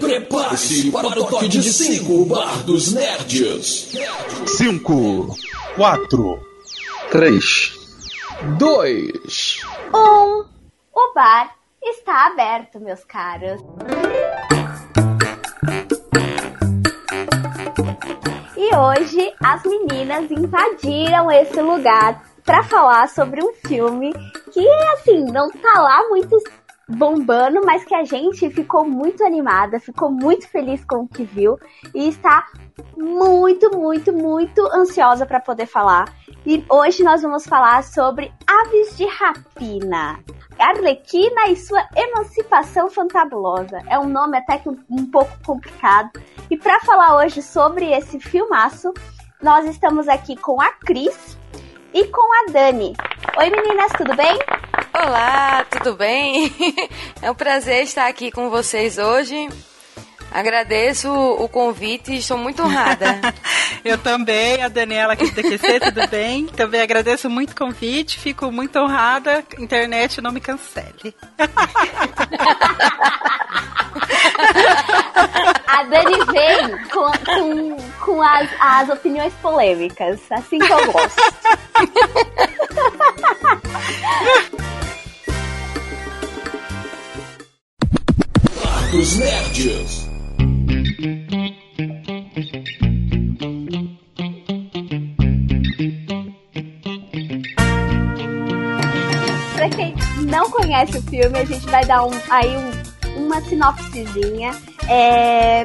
Prepare-se para o toque de 5 Bar dos Nerds. 5, 4, 3, 2, 1. O bar está aberto, meus caros. E hoje as meninas invadiram esse lugar para falar sobre um filme que, assim, não tá lá muito bombando, mas que a gente ficou muito animada, ficou muito feliz com o que viu e está muito, muito, muito ansiosa para poder falar. E hoje nós vamos falar sobre Aves de Rapina. Arlequina e sua emancipação fantabulosa. É um nome até que um, um pouco complicado. E para falar hoje sobre esse filmaço, nós estamos aqui com a Cris e com a Dani. Oi meninas, tudo bem? Olá, tudo bem? É um prazer estar aqui com vocês hoje. Agradeço o convite e estou muito honrada. Eu também, a Daniela aqui do DQC, tudo bem? Também agradeço muito o convite, fico muito honrada. Internet, não me cancele. A Dani vem com, com, com as, as opiniões polêmicas, assim que eu gosto. dos Nerds. Pra quem não conhece o filme, a gente vai dar um, aí um, uma sinopsezinha. É,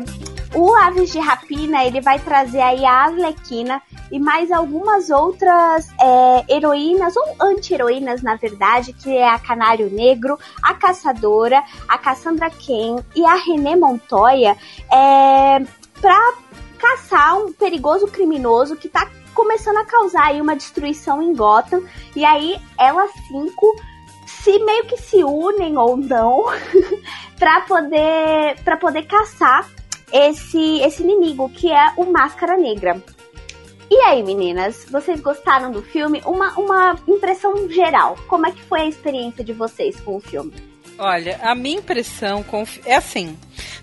o Aves de Rapina, ele vai trazer aí a Arlequina e mais algumas outras é, heroínas, ou anti-heroínas, na verdade, que é a Canário Negro, a Caçadora, a Cassandra Ken e a René Montoya, é, pra caçar um perigoso criminoso que tá começando a causar aí uma destruição em Gotham. E aí elas cinco se meio que se unem ou não para poder para poder caçar esse esse inimigo que é o Máscara Negra. E aí, meninas, vocês gostaram do filme? Uma, uma impressão geral. Como é que foi a experiência de vocês com o filme? Olha, a minha impressão com é assim.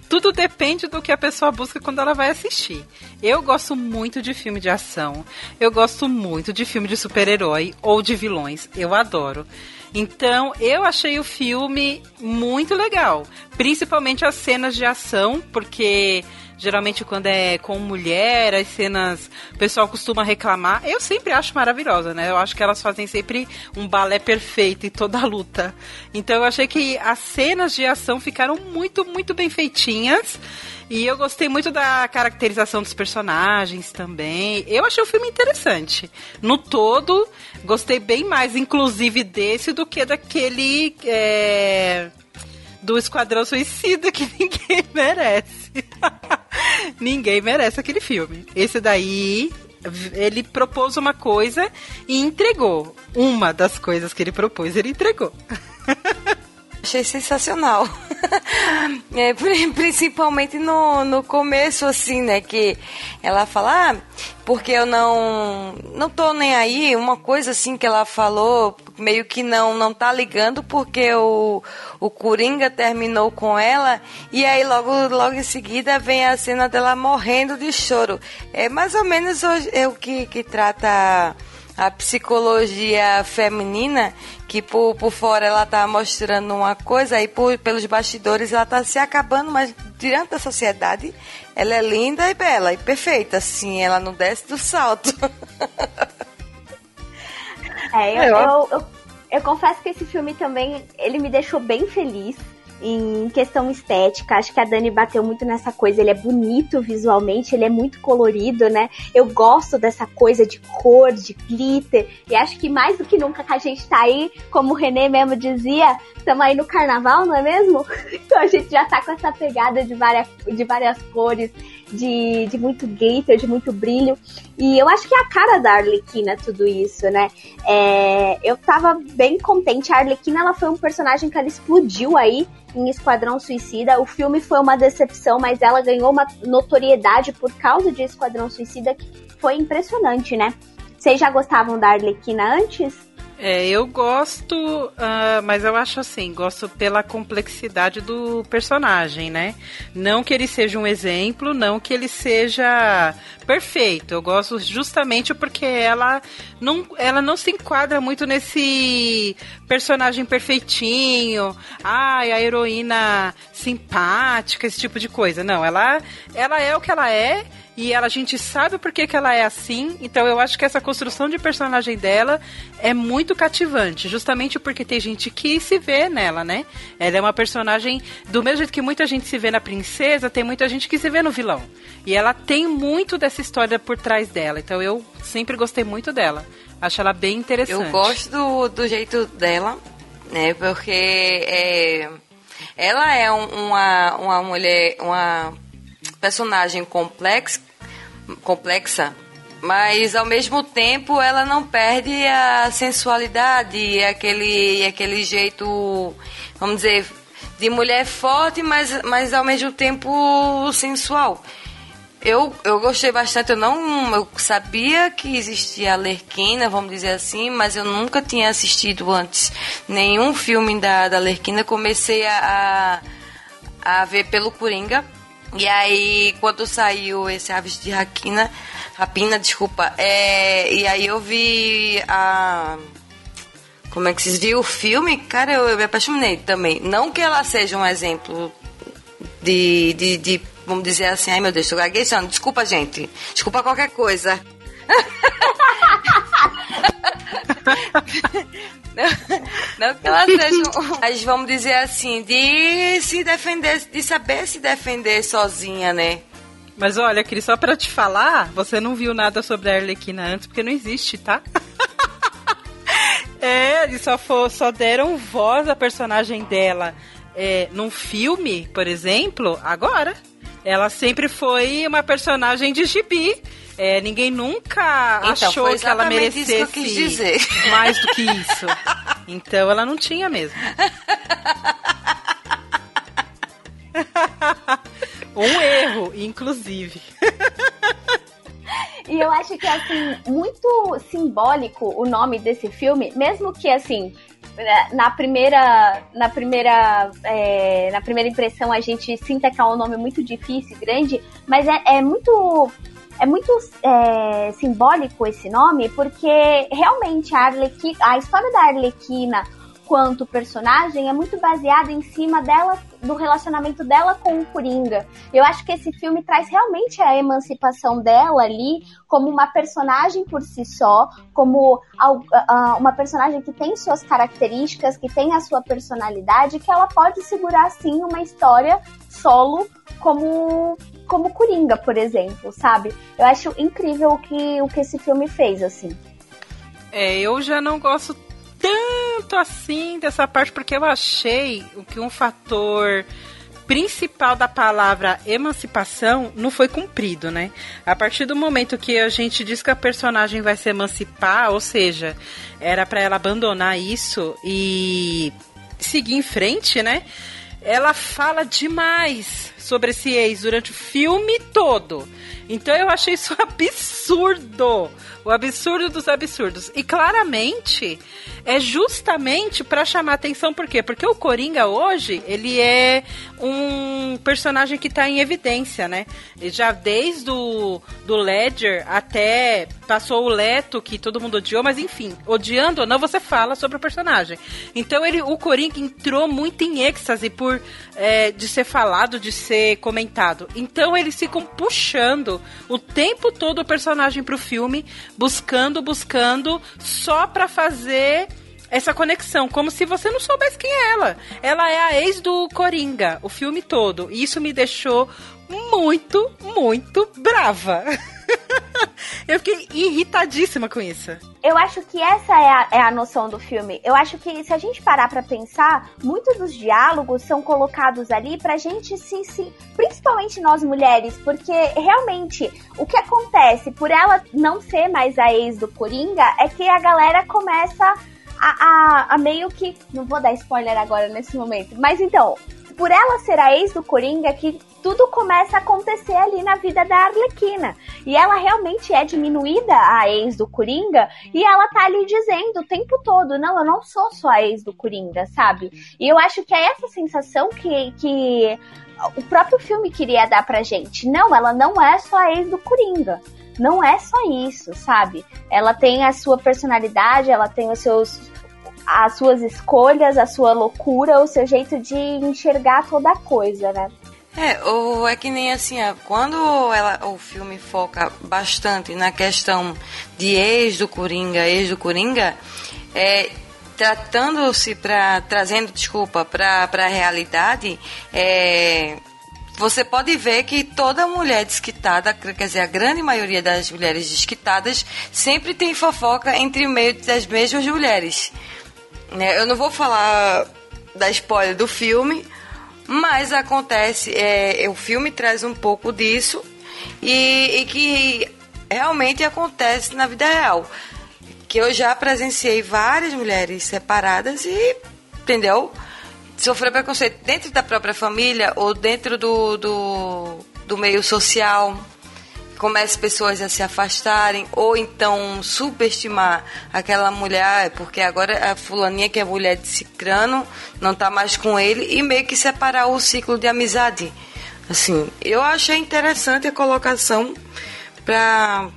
Tudo depende do que a pessoa busca quando ela vai assistir. Eu gosto muito de filme de ação. Eu gosto muito de filme de super-herói ou de vilões. Eu adoro. Então, eu achei o filme muito legal. Principalmente as cenas de ação, porque Geralmente quando é com mulher, as cenas, o pessoal costuma reclamar. Eu sempre acho maravilhosa, né? Eu acho que elas fazem sempre um balé perfeito em toda a luta. Então eu achei que as cenas de ação ficaram muito, muito bem feitinhas. E eu gostei muito da caracterização dos personagens também. Eu achei o filme interessante. No todo, gostei bem mais, inclusive, desse do que daquele. É, do Esquadrão Suicida que ninguém merece. Ninguém merece aquele filme. Esse daí, ele propôs uma coisa e entregou. Uma das coisas que ele propôs, ele entregou. Achei sensacional. é, principalmente no, no começo, assim, né? Que ela fala, ah, porque eu não não tô nem aí, uma coisa assim que ela falou, meio que não não tá ligando porque o, o Coringa terminou com ela e aí logo logo em seguida vem a cena dela morrendo de choro. É mais ou menos o, é o que, que trata a psicologia feminina, que por, por fora ela tá mostrando uma coisa e por, pelos bastidores ela tá se acabando, mas diante da sociedade ela é linda e bela e perfeita, assim, ela não desce do salto. É, eu, eu, eu, eu confesso que esse filme também, ele me deixou bem feliz em questão estética. Acho que a Dani bateu muito nessa coisa. Ele é bonito visualmente, ele é muito colorido, né? Eu gosto dessa coisa de cor, de glitter. E acho que mais do que nunca que a gente tá aí, como o René mesmo dizia, estamos aí no carnaval, não é mesmo? Então a gente já tá com essa pegada de várias, de várias cores, de, de muito glitter, de muito brilho. E eu acho que é a cara da Arlequina tudo isso, né? É, eu tava bem contente. A Arlequina ela foi um personagem que ela explodiu aí em Esquadrão Suicida. O filme foi uma decepção, mas ela ganhou uma notoriedade por causa de Esquadrão Suicida que foi impressionante, né? Vocês já gostavam da Arlequina antes? É, eu gosto, uh, mas eu acho assim, gosto pela complexidade do personagem, né? Não que ele seja um exemplo, não que ele seja perfeito. Eu gosto justamente porque ela não, ela não se enquadra muito nesse personagem perfeitinho, ai, a heroína simpática, esse tipo de coisa. Não, ela, ela é o que ela é e ela, a gente sabe por que, que ela é assim, então eu acho que essa construção de personagem dela é muito cativante, justamente porque tem gente que se vê nela, né? Ela é uma personagem, do mesmo jeito que muita gente se vê na princesa, tem muita gente que se vê no vilão. E ela tem muito dessa história por trás dela, então eu sempre gostei muito dela. Acho ela bem interessante. Eu gosto do, do jeito dela, né? Porque é, ela é uma, uma mulher, uma personagem complex, complexa, mas ao mesmo tempo ela não perde a sensualidade, aquele, aquele jeito, vamos dizer, de mulher forte, mas, mas ao mesmo tempo sensual. Eu, eu gostei bastante, eu não eu sabia que existia a Lerquina, vamos dizer assim, mas eu nunca tinha assistido antes nenhum filme da, da Lerquina. Comecei a, a, a ver pelo Coringa, e aí, quando saiu esse Aves de Rapina, Rapina, desculpa, é, e aí eu vi a. Como é que se viu o filme? Cara, eu, eu me apaixonei também. Não que ela seja um exemplo de, de, de vamos dizer assim, ai meu Deus, tô gaguejando. Desculpa, gente. Desculpa qualquer coisa. Não que ela seja, mas vamos dizer assim, de se defender, de saber se defender sozinha, né? Mas olha, Cris, só pra te falar, você não viu nada sobre a Arlequina antes, porque não existe, tá? é, eles só, for, só deram voz à personagem dela é, num filme, por exemplo, agora. Ela sempre foi uma personagem de gibi. É, ninguém nunca então, achou que ela merecesse que mais do que isso. Então ela não tinha mesmo. um erro, inclusive. E eu acho que, assim, muito simbólico o nome desse filme, mesmo que, assim, na primeira na primeira é, na primeira impressão a gente sinta que é um nome muito difícil grande mas é, é muito é muito é, simbólico esse nome porque realmente a a história da Arlequina quanto personagem é muito baseada em cima dela, do relacionamento dela com o Coringa. Eu acho que esse filme traz realmente a emancipação dela ali como uma personagem por si só, como uma personagem que tem suas características, que tem a sua personalidade, que ela pode segurar sim uma história solo como como Coringa, por exemplo, sabe? Eu acho incrível o que o que esse filme fez assim. É, eu já não gosto tanto assim dessa parte, porque eu achei que um fator principal da palavra emancipação não foi cumprido, né? A partir do momento que a gente diz que a personagem vai se emancipar, ou seja, era para ela abandonar isso e seguir em frente, né? Ela fala demais sobre esse ex durante o filme todo. Então eu achei isso absurdo. O absurdo dos absurdos. E claramente é justamente para chamar atenção, por quê? Porque o Coringa hoje, ele é um personagem que tá em evidência, né? Já desde o do Ledger até passou o Leto, que todo mundo odiou, mas enfim, odiando ou não, você fala sobre o personagem. Então ele, o Coringa entrou muito em êxtase por é, de ser falado, de ser comentado. Então eles ficam puxando o tempo todo o personagem pro filme, buscando, buscando, só pra fazer essa conexão, como se você não soubesse quem é ela. Ela é a ex do Coringa, o filme todo. E isso me deixou muito, muito brava. Eu fiquei irritadíssima com isso. Eu acho que essa é a, é a noção do filme. Eu acho que se a gente parar para pensar, muitos dos diálogos são colocados ali pra gente se, se. Principalmente nós mulheres, porque realmente o que acontece por ela não ser mais a ex do Coringa é que a galera começa a, a, a, meio que. Não vou dar spoiler agora nesse momento. Mas então, por ela ser a ex do Coringa que tudo começa a acontecer ali na vida da Arlequina. E ela realmente é diminuída a ex do Coringa e ela tá ali dizendo o tempo todo, não, eu não sou só a ex do Coringa, sabe? E eu acho que é essa sensação que, que o próprio filme queria dar pra gente. Não, ela não é só a ex do Coringa. Não é só isso, sabe? Ela tem a sua personalidade, ela tem os seus as suas escolhas, a sua loucura, o seu jeito de enxergar toda a coisa, né? É, ou é que nem assim, quando ela, o filme foca bastante na questão de ex do Coringa, ex do Coringa, é, tratando-se para trazendo desculpa para a realidade, é, você pode ver que toda mulher desquitada, quer dizer, a grande maioria das mulheres desquitadas, sempre tem fofoca entre meio das mesmas mulheres. Né? Eu não vou falar da spoiler do filme, mas acontece, é, o filme traz um pouco disso e, e que realmente acontece na vida real. Que eu já presenciei várias mulheres separadas e, entendeu? Sofrer preconceito dentro da própria família ou dentro do, do, do meio social comece pessoas a se afastarem ou então subestimar aquela mulher, porque agora a fulaninha que é mulher de cicrano não tá mais com ele e meio que separar o ciclo de amizade. Assim, eu achei interessante a colocação para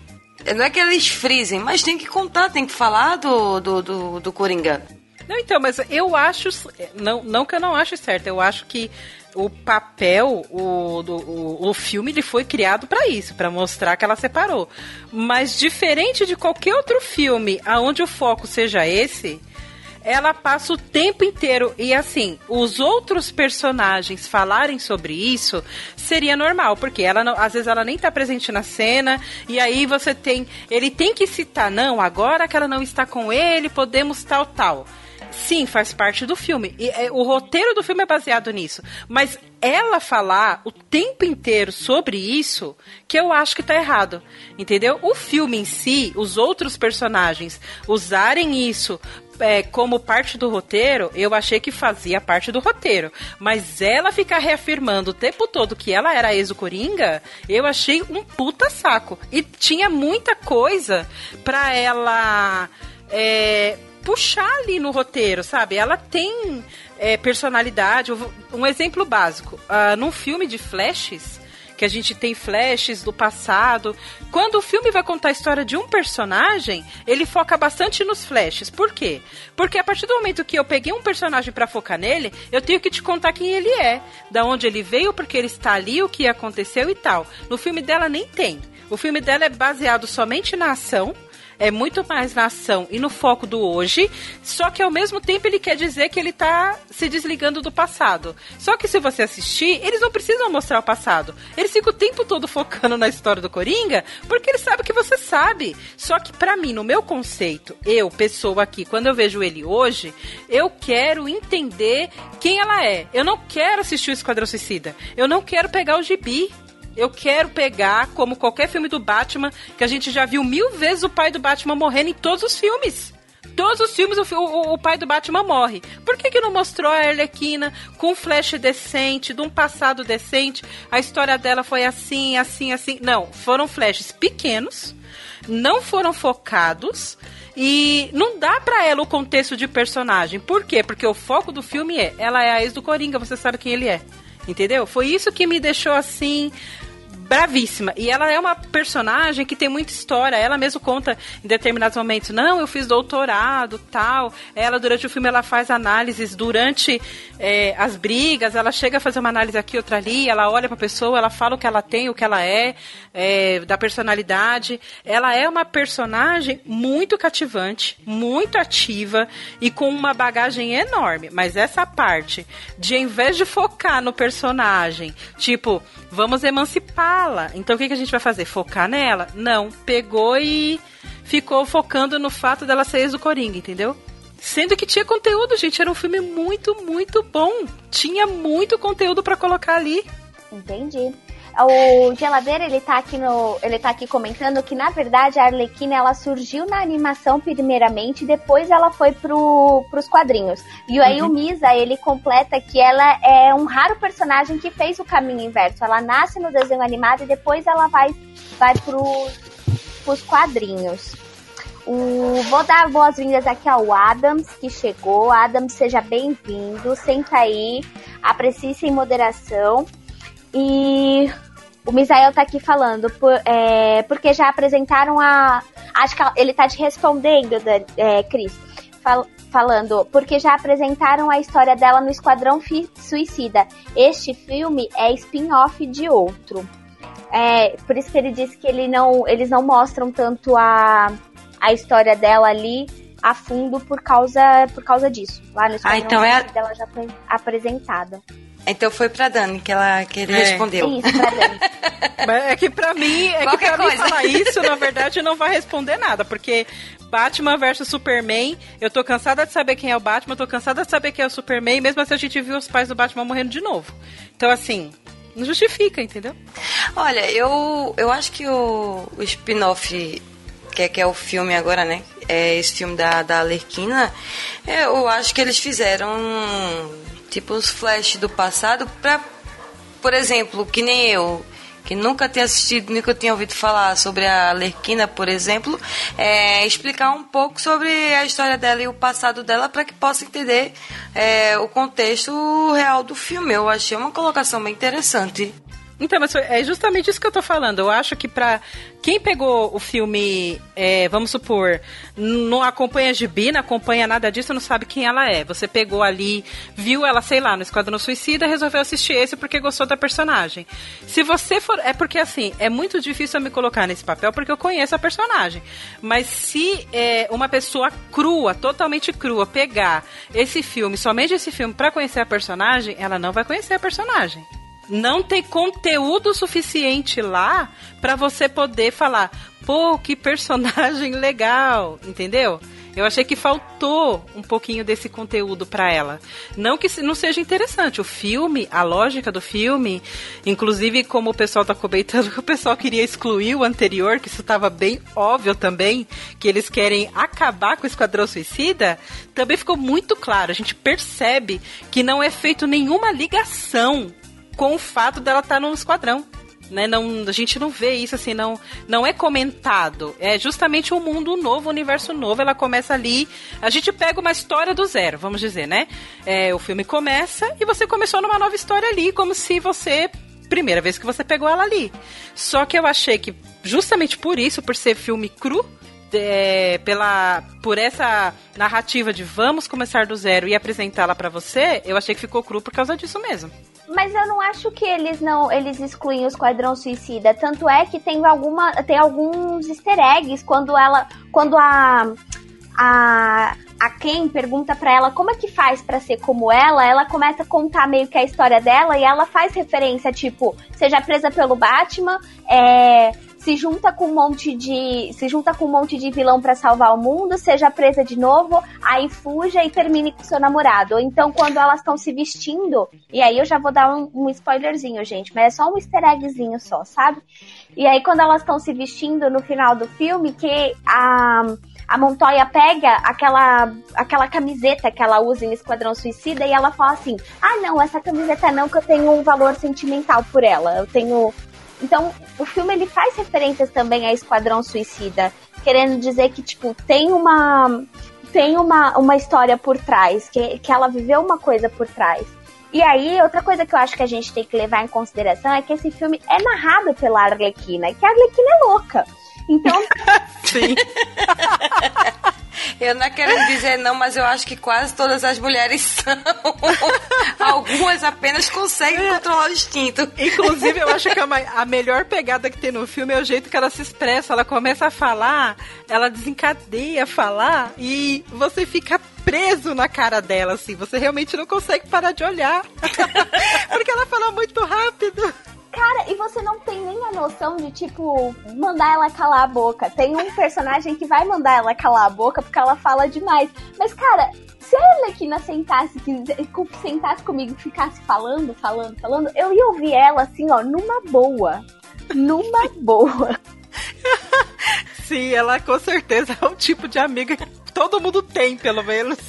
não é que eles frisem, mas tem que contar, tem que falar do, do, do, do Coringa. Não, então, mas eu acho. Não, não que eu não acho certo, eu acho que o papel, o, do, o, o filme, ele foi criado para isso, para mostrar que ela separou. Mas diferente de qualquer outro filme aonde o foco seja esse, ela passa o tempo inteiro e assim, os outros personagens falarem sobre isso seria normal, porque ela não, às vezes ela nem tá presente na cena e aí você tem, ele tem que citar, não, agora que ela não está com ele, podemos tal tal. Sim, faz parte do filme. E é, o roteiro do filme é baseado nisso. Mas ela falar o tempo inteiro sobre isso, que eu acho que tá errado. Entendeu? O filme em si, os outros personagens usarem isso é, como parte do roteiro, eu achei que fazia parte do roteiro. Mas ela ficar reafirmando o tempo todo que ela era ex do Coringa, eu achei um puta saco. E tinha muita coisa pra ela. É, puxar ali no roteiro, sabe? Ela tem é, personalidade. Um exemplo básico: uh, num filme de flashes, que a gente tem flashes do passado. Quando o filme vai contar a história de um personagem, ele foca bastante nos flashes. Por quê? Porque a partir do momento que eu peguei um personagem para focar nele, eu tenho que te contar quem ele é, da onde ele veio, porque ele está ali, o que aconteceu e tal. No filme dela nem tem. O filme dela é baseado somente na ação é muito mais na ação e no foco do hoje, só que ao mesmo tempo ele quer dizer que ele tá se desligando do passado. Só que se você assistir, eles não precisam mostrar o passado. Eles ficam o tempo todo focando na história do Coringa, porque eles sabem que você sabe. Só que para mim, no meu conceito, eu, pessoa aqui, quando eu vejo ele hoje, eu quero entender quem ela é. Eu não quero assistir o Esquadrão Suicida. Eu não quero pegar o gibi eu quero pegar, como qualquer filme do Batman, que a gente já viu mil vezes o pai do Batman morrendo em todos os filmes. Todos os filmes o, o, o, pai do Batman morre. Por que, que não mostrou a Arlequina com um flash decente, de um passado decente? A história dela foi assim, assim, assim. Não, foram flashes pequenos, não foram focados. E não dá para ela o contexto de personagem. Por quê? Porque o foco do filme é ela é a ex do Coringa, você sabe quem ele é. Entendeu? Foi isso que me deixou assim bravíssima. E ela é uma personagem que tem muita história. Ela mesmo conta em determinados momentos, não, eu fiz doutorado, tal. Ela, durante o filme, ela faz análises durante é, as brigas, ela chega a fazer uma análise aqui, outra ali, ela olha pra pessoa, ela fala o que ela tem, o que ela é, é da personalidade. Ela é uma personagem muito cativante, muito ativa e com uma bagagem enorme. Mas essa parte de, em vez de focar no personagem, tipo, vamos emancipá-la. Então o que, que a gente vai fazer? Focar nela? Não. Pegou e ficou focando no fato dela ser ex do Coringa, entendeu? Sendo que tinha conteúdo, gente. Era um filme muito, muito bom. Tinha muito conteúdo para colocar ali. Entendi. O Geladeira, ele tá aqui no. Ele tá aqui comentando que, na verdade, a Arlequina ela surgiu na animação primeiramente, depois ela foi pro, pros quadrinhos. E aí uhum. o Misa, ele completa que ela é um raro personagem que fez o caminho inverso. Ela nasce no desenho animado e depois ela vai, vai pro, pros quadrinhos. O, vou dar boas-vindas aqui ao Adams, que chegou. Adams, seja bem-vindo. Senta aí, aprecie sem moderação. E o Misael tá aqui falando, por, é, porque já apresentaram a. Acho que ele tá te respondendo, é, Cris. Fal, falando, porque já apresentaram a história dela no Esquadrão Suicida. Este filme é spin-off de outro. É, por isso que ele disse que ele não, eles não mostram tanto a, a história dela ali a fundo por causa, por causa disso. Lá no ah, então é a... dela já foi apresentada. Então foi pra Dani que ela que ele é. respondeu. Isso, pra Dani. é que pra mim, é Qualquer que pra coisa. mim falar isso, na verdade, não vai responder nada, porque Batman versus Superman, eu tô cansada de saber quem é o Batman, eu tô cansada de saber quem é o Superman, mesmo assim a gente viu os pais do Batman morrendo de novo. Então, assim, não justifica, entendeu? Olha, eu, eu acho que o, o spin-off, que é, que é o filme agora, né? É esse filme da, da Alerquina, eu acho que eles fizeram tipo os flash do passado para por exemplo, que nem eu, que nunca tinha assistido, nunca tinha ouvido falar sobre a Lerquina, por exemplo, é, explicar um pouco sobre a história dela e o passado dela para que possa entender é, o contexto real do filme. Eu achei uma colocação bem interessante. Então, mas é justamente isso que eu tô falando. Eu acho que para quem pegou o filme, é, vamos supor, não acompanha Gibi, não acompanha nada disso, não sabe quem ela é. Você pegou ali, viu ela, sei lá, no Esquadrão Suicida, resolveu assistir esse porque gostou da personagem. Se você for. É porque assim, é muito difícil eu me colocar nesse papel porque eu conheço a personagem. Mas se é, uma pessoa crua, totalmente crua, pegar esse filme, somente esse filme, para conhecer a personagem, ela não vai conhecer a personagem não tem conteúdo suficiente lá para você poder falar, pô, que personagem legal, entendeu? Eu achei que faltou um pouquinho desse conteúdo para ela. Não que não seja interessante. O filme, a lógica do filme, inclusive como o pessoal tá comentando que o pessoal queria excluir o anterior, que isso estava bem óbvio também, que eles querem acabar com o Esquadrão Suicida, também ficou muito claro. A gente percebe que não é feito nenhuma ligação com o fato dela estar tá esquadrão. Né, não, a gente não vê isso assim, não, não é comentado. É justamente um mundo novo, um universo novo. Ela começa ali. A gente pega uma história do zero, vamos dizer, né? É, o filme começa e você começou numa nova história ali, como se você. Primeira vez que você pegou ela ali. Só que eu achei que, justamente por isso, por ser filme cru, é, pela por essa narrativa de vamos começar do zero e apresentá-la para você, eu achei que ficou cru por causa disso mesmo. Mas eu não acho que eles não eles excluem o Esquadrão Suicida. Tanto é que tem alguma tem alguns easter eggs quando ela quando a a a Ken pergunta para ela como é que faz para ser como ela, ela começa a contar meio que a história dela e ela faz referência tipo, seja presa pelo Batman, é, se junta com um monte de se junta com um monte de vilão para salvar o mundo, seja presa de novo, aí fuja e termine com seu namorado. Ou então quando elas estão se vestindo, e aí eu já vou dar um, um, spoilerzinho, gente, mas é só um easter eggzinho só, sabe? E aí quando elas estão se vestindo no final do filme, que a a Montoya pega aquela, aquela camiseta que ela usa em Esquadrão Suicida e ela fala assim: Ah, não, essa camiseta não, que eu tenho um valor sentimental por ela. Eu tenho então, o filme ele faz referências também a Esquadrão Suicida, querendo dizer que tipo tem uma tem uma, uma história por trás, que, que ela viveu uma coisa por trás. E aí, outra coisa que eu acho que a gente tem que levar em consideração é que esse filme é narrado pela Arlequina, e que a Arlequina é louca. Então. Sim. Eu não quero dizer não, mas eu acho que quase todas as mulheres são. Algumas apenas conseguem controlar o instinto. Inclusive, eu acho que a, a, melhor pegada que tem no filme é o jeito que ela se expressa. Ela começa a falar, ela desencadeia a falar e você fica preso na cara dela, assim. Você realmente não consegue parar de olhar. Porque ela fala muito rápido. Cara, e você não tem nem a noção de, tipo, mandar ela calar a boca. Tem um personagem que vai mandar ela calar a boca porque ela fala demais. Mas, cara, se a Arlequina sentasse, sentasse comigo e ficasse falando, falando, falando, eu ia ouvir ela assim, ó, numa boa. Numa boa. Sim, ela com certeza é o tipo de amiga que todo mundo tem, pelo menos.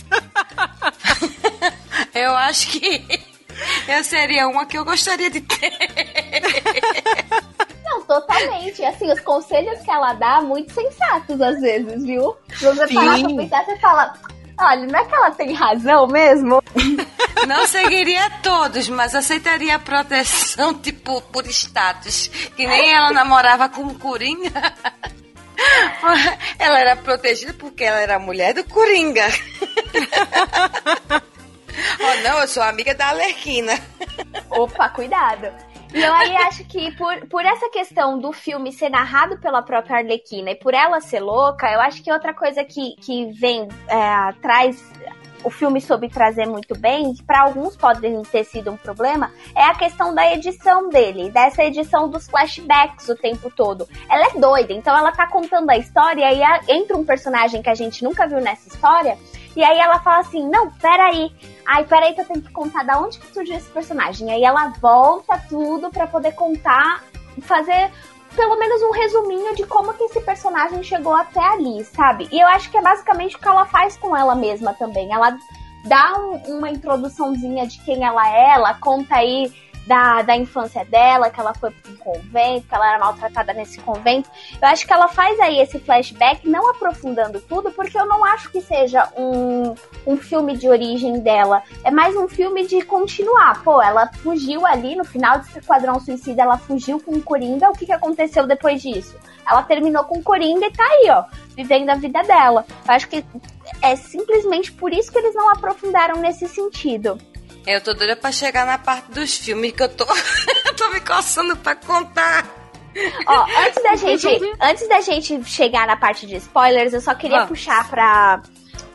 eu acho que eu seria uma que eu gostaria de ter. Totalmente. Assim, os conselhos que ela dá, muito sensatos às vezes, viu? Você parar pra pensar, você fala, olha, não é que ela tem razão mesmo? Não seguiria todos, mas aceitaria a proteção, tipo, por status. Que nem ela namorava com o Coringa. Ela era protegida porque ela era mulher do Coringa. oh, não, eu sou amiga da Alerquina. Opa, cuidado. E eu aí acho que por, por essa questão do filme ser narrado pela própria Arlequina e por ela ser louca, eu acho que outra coisa que, que vem é, traz o filme soube trazer muito bem, para alguns pode ter sido um problema, é a questão da edição dele, dessa edição dos flashbacks o tempo todo. Ela é doida, então ela tá contando a história e entra um personagem que a gente nunca viu nessa história, e aí ela fala assim: Não, peraí. Ai, peraí que eu tenho que contar da onde que surgiu esse personagem. Aí ela volta tudo para poder contar, fazer pelo menos um resuminho de como que esse personagem chegou até ali, sabe? E eu acho que é basicamente o que ela faz com ela mesma também. Ela dá um, uma introduçãozinha de quem ela é, ela conta aí da, da infância dela, que ela foi para um convento, que ela era maltratada nesse convento. Eu acho que ela faz aí esse flashback, não aprofundando tudo, porque eu não acho que seja um, um filme de origem dela. É mais um filme de continuar. Pô, ela fugiu ali no final desse Quadrão Suicida, ela fugiu com o Coringa. O que, que aconteceu depois disso? Ela terminou com o Coringa e tá aí, ó, vivendo a vida dela. Eu acho que é simplesmente por isso que eles não aprofundaram nesse sentido. Eu tô doida pra chegar na parte dos filmes que eu tô, tô me coçando pra contar. Ó, antes da gente, antes da gente chegar na parte de spoilers, eu só queria Vamos. puxar pra,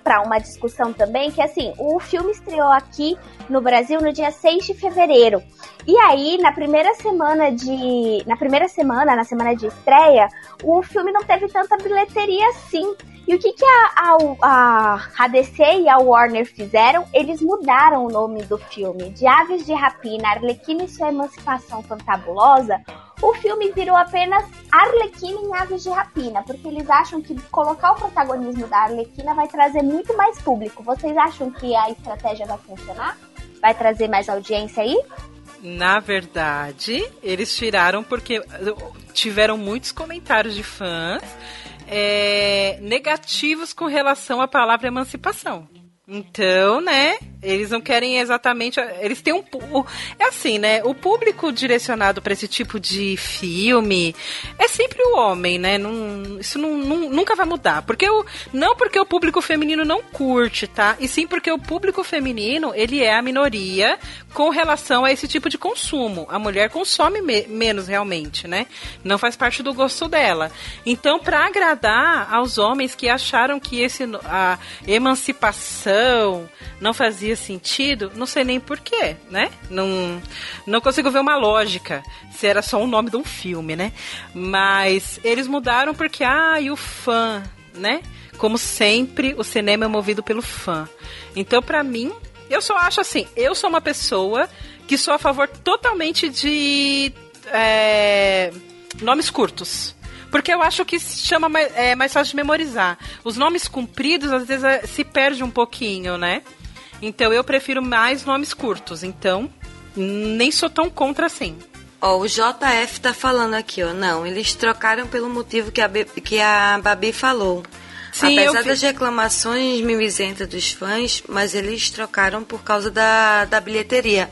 pra uma discussão também, que assim, o filme estreou aqui no Brasil no dia 6 de fevereiro. E aí, na primeira semana de. Na primeira semana, na semana de estreia, o filme não teve tanta bilheteria assim. E o que, que a, a, a, DC e a Warner fizeram? Eles mudaram o nome do filme. De Aves de Rapina, Arlequina e sua Emancipação Fantabulosa, o filme virou apenas Arlequina em Aves de Rapina, porque eles acham que colocar o protagonismo da Arlequina vai trazer muito mais público. Vocês acham que a estratégia vai funcionar? Vai trazer mais audiência aí? Na verdade, eles tiraram porque tiveram muitos comentários de fãs é, negativos com relação à palavra emancipação. Então, né, eles não querem exatamente. Eles têm um. É assim, né? O público direcionado para esse tipo de filme é sempre o homem, né? Não, isso não, não, nunca vai mudar. Porque o, não porque o público feminino não curte, tá? E sim porque o público feminino ele é a minoria com relação a esse tipo de consumo. A mulher consome me menos realmente, né? Não faz parte do gosto dela. Então, para agradar aos homens que acharam que esse a emancipação não fazia sentido, não sei nem porquê, né? Não, não consigo ver uma lógica se era só o nome de um filme, né? Mas eles mudaram porque, ah, e o fã, né? Como sempre, o cinema é movido pelo fã. Então, para mim, eu só acho assim, eu sou uma pessoa que sou a favor totalmente de é, nomes curtos. Porque eu acho que chama mais, é, mais fácil de memorizar. Os nomes compridos, às vezes, é, se perde um pouquinho, né? Então eu prefiro mais nomes curtos. Então, nem sou tão contra assim. Ó, o JF tá falando aqui, ó. Não, eles trocaram pelo motivo que a, que a Babi falou. Sim, Apesar das reclamações mimizentas dos fãs, mas eles trocaram por causa da, da bilheteria.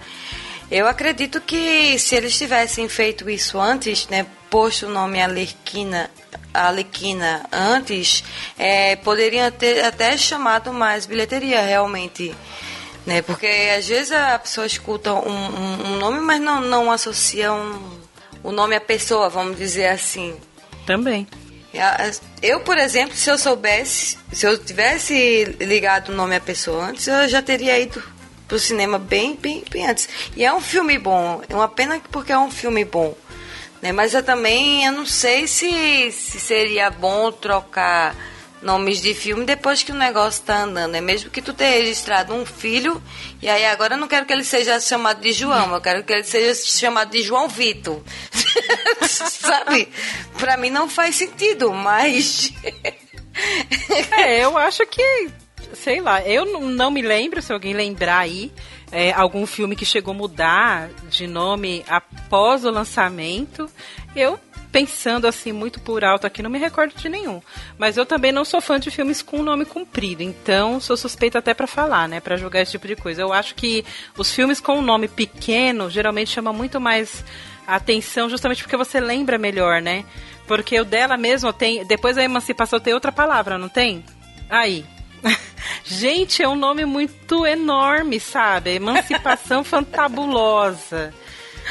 Eu acredito que se eles tivessem feito isso antes, né, posto o nome Alerquina, Alequina antes, é, poderiam ter até chamado mais bilheteria realmente. Né? Porque às vezes a pessoa escuta um, um, um nome, mas não, não associa um, o nome à pessoa, vamos dizer assim. Também. Eu, por exemplo, se eu soubesse, se eu tivesse ligado o nome à pessoa antes, eu já teria ido pro cinema bem, bem, bem antes. E é um filme bom, é uma pena porque é um filme bom. Né? Mas eu também eu não sei se, se seria bom trocar nomes de filme depois que o negócio tá andando. É mesmo que tu tenha registrado um filho, e aí agora eu não quero que ele seja chamado de João, eu quero que ele seja chamado de João Vitor. Sabe? Pra mim não faz sentido, mas. é, eu acho que. Sei lá, eu não me lembro, se alguém lembrar aí, é, algum filme que chegou a mudar de nome após o lançamento. Eu pensando assim muito por alto aqui, não me recordo de nenhum. Mas eu também não sou fã de filmes com nome comprido, então sou suspeita até para falar, né, para julgar esse tipo de coisa. Eu acho que os filmes com um nome pequeno geralmente chamam muito mais atenção, justamente porque você lembra melhor, né? Porque o dela mesmo tem, depois da emancipação tem outra palavra, não tem? Aí, Gente, é um nome muito enorme, sabe? Emancipação fantabulosa.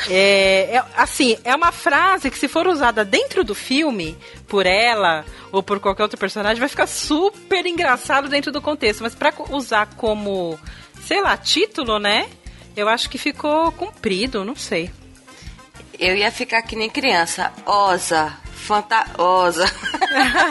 É, é, assim, é uma frase que se for usada dentro do filme, por ela ou por qualquer outro personagem, vai ficar super engraçado dentro do contexto. Mas para usar como, sei lá, título, né? Eu acho que ficou comprido, não sei. Eu ia ficar que nem criança. Osa, fantaosa.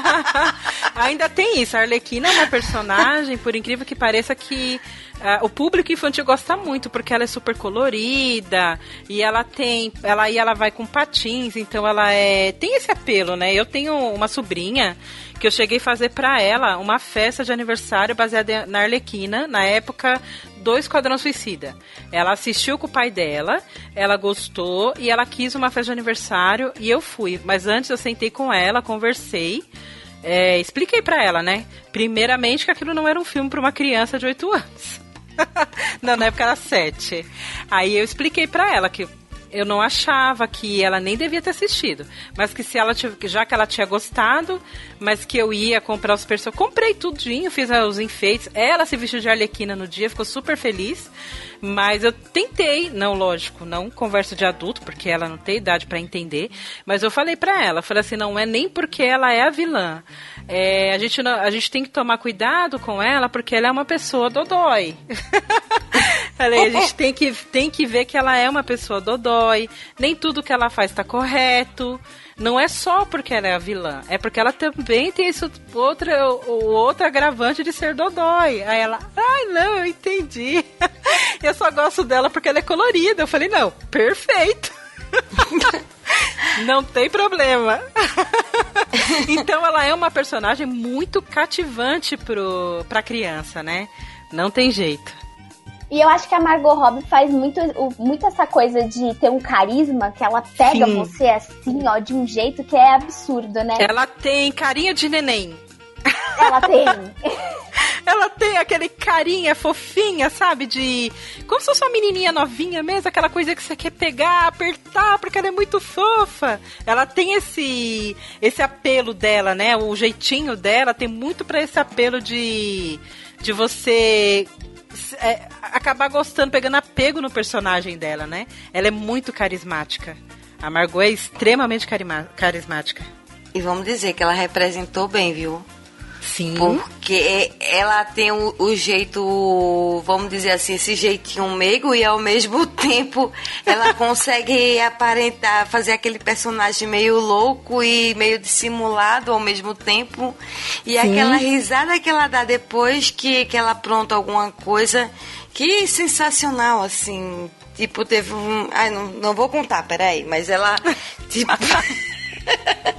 Ainda tem isso. A Arlequina é uma personagem, por incrível que pareça, que uh, o público infantil gosta muito, porque ela é super colorida e ela tem. Ela aí ela vai com patins, então ela é. Tem esse apelo, né? Eu tenho uma sobrinha que eu cheguei a fazer para ela uma festa de aniversário baseada na Arlequina, na época do Esquadrão Suicida. Ela assistiu com o pai dela, ela gostou e ela quis uma festa de aniversário e eu fui. Mas antes eu sentei com ela, conversei. É, expliquei para ela, né? Primeiramente que aquilo não era um filme para uma criança de 8 anos. não, na época era 7. Aí eu expliquei para ela que eu não achava que ela nem devia ter assistido. Mas que se ela já que ela tinha gostado, mas que eu ia comprar os personagens. Comprei tudinho, fiz os enfeites. Ela se vestiu de arlequina no dia, ficou super feliz. Mas eu tentei, não, lógico, não converso de adulto, porque ela não tem idade para entender. Mas eu falei para ela, falei assim, não é nem porque ela é a vilã. É, a, gente não, a gente tem que tomar cuidado com ela, porque ela é uma pessoa dodói. falei, a gente tem que, tem que ver que ela é uma pessoa dodói. Nem tudo que ela faz está correto não é só porque ela é a vilã, é porque ela também tem esse outro, o, outro agravante de ser Dodói. Aí ela, ai não, eu entendi. eu só gosto dela porque ela é colorida. Eu falei, não, perfeito. Não tem problema. então ela é uma personagem muito cativante pro, pra criança, né? Não tem jeito. E eu acho que a Margot Robbie faz muito, muito essa coisa de ter um carisma que ela pega Sim. você assim, ó, de um jeito que é absurdo, né? Ela tem carinha de neném. Ela tem. ela tem aquele carinha fofinha, sabe? De. Como se fosse uma menininha novinha mesmo, aquela coisa que você quer pegar, apertar, porque ela é muito fofa. Ela tem esse esse apelo dela, né? O jeitinho dela tem muito para esse apelo de de você é, acabar gostando, pegando apego no personagem dela, né? Ela é muito carismática. A Margot é extremamente carismática. E vamos dizer que ela representou bem, viu? Sim. Porque ela tem o, o, jeito, vamos dizer assim, esse jeitinho meigo e ao mesmo tempo ela consegue aparentar, fazer aquele personagem meio louco e meio dissimulado ao mesmo tempo. E Sim. aquela risada que ela dá depois que, que ela apronta alguma coisa. Que sensacional, assim. Tipo, teve um. Ai, não, não vou contar, peraí, mas ela. Tipo.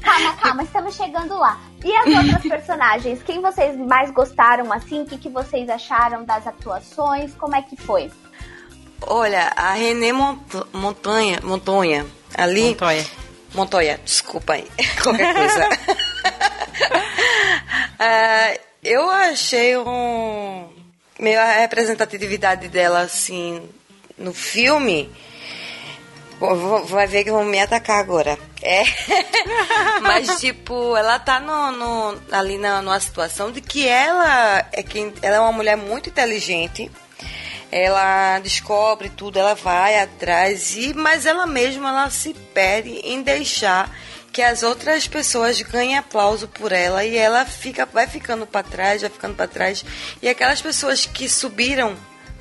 calma, calma, estamos chegando lá. E as outras personagens? Quem vocês mais gostaram assim? O que, que vocês acharam das atuações? Como é que foi? Olha, a René Mont Montanha, Montanha, ali. Montoya. Montoya, desculpa aí. Qualquer coisa. uh, eu achei um. Meio a representatividade dela, assim, no filme Vai ver que vão me atacar agora. É. Mas, tipo, ela tá no, no, ali na, numa situação de que ela é quem. Ela é uma mulher muito inteligente. Ela descobre tudo, ela vai atrás, e, mas ela mesma ela se perde em deixar que as outras pessoas ganhem aplauso por ela e ela fica vai ficando para trás, vai ficando para trás. E aquelas pessoas que subiram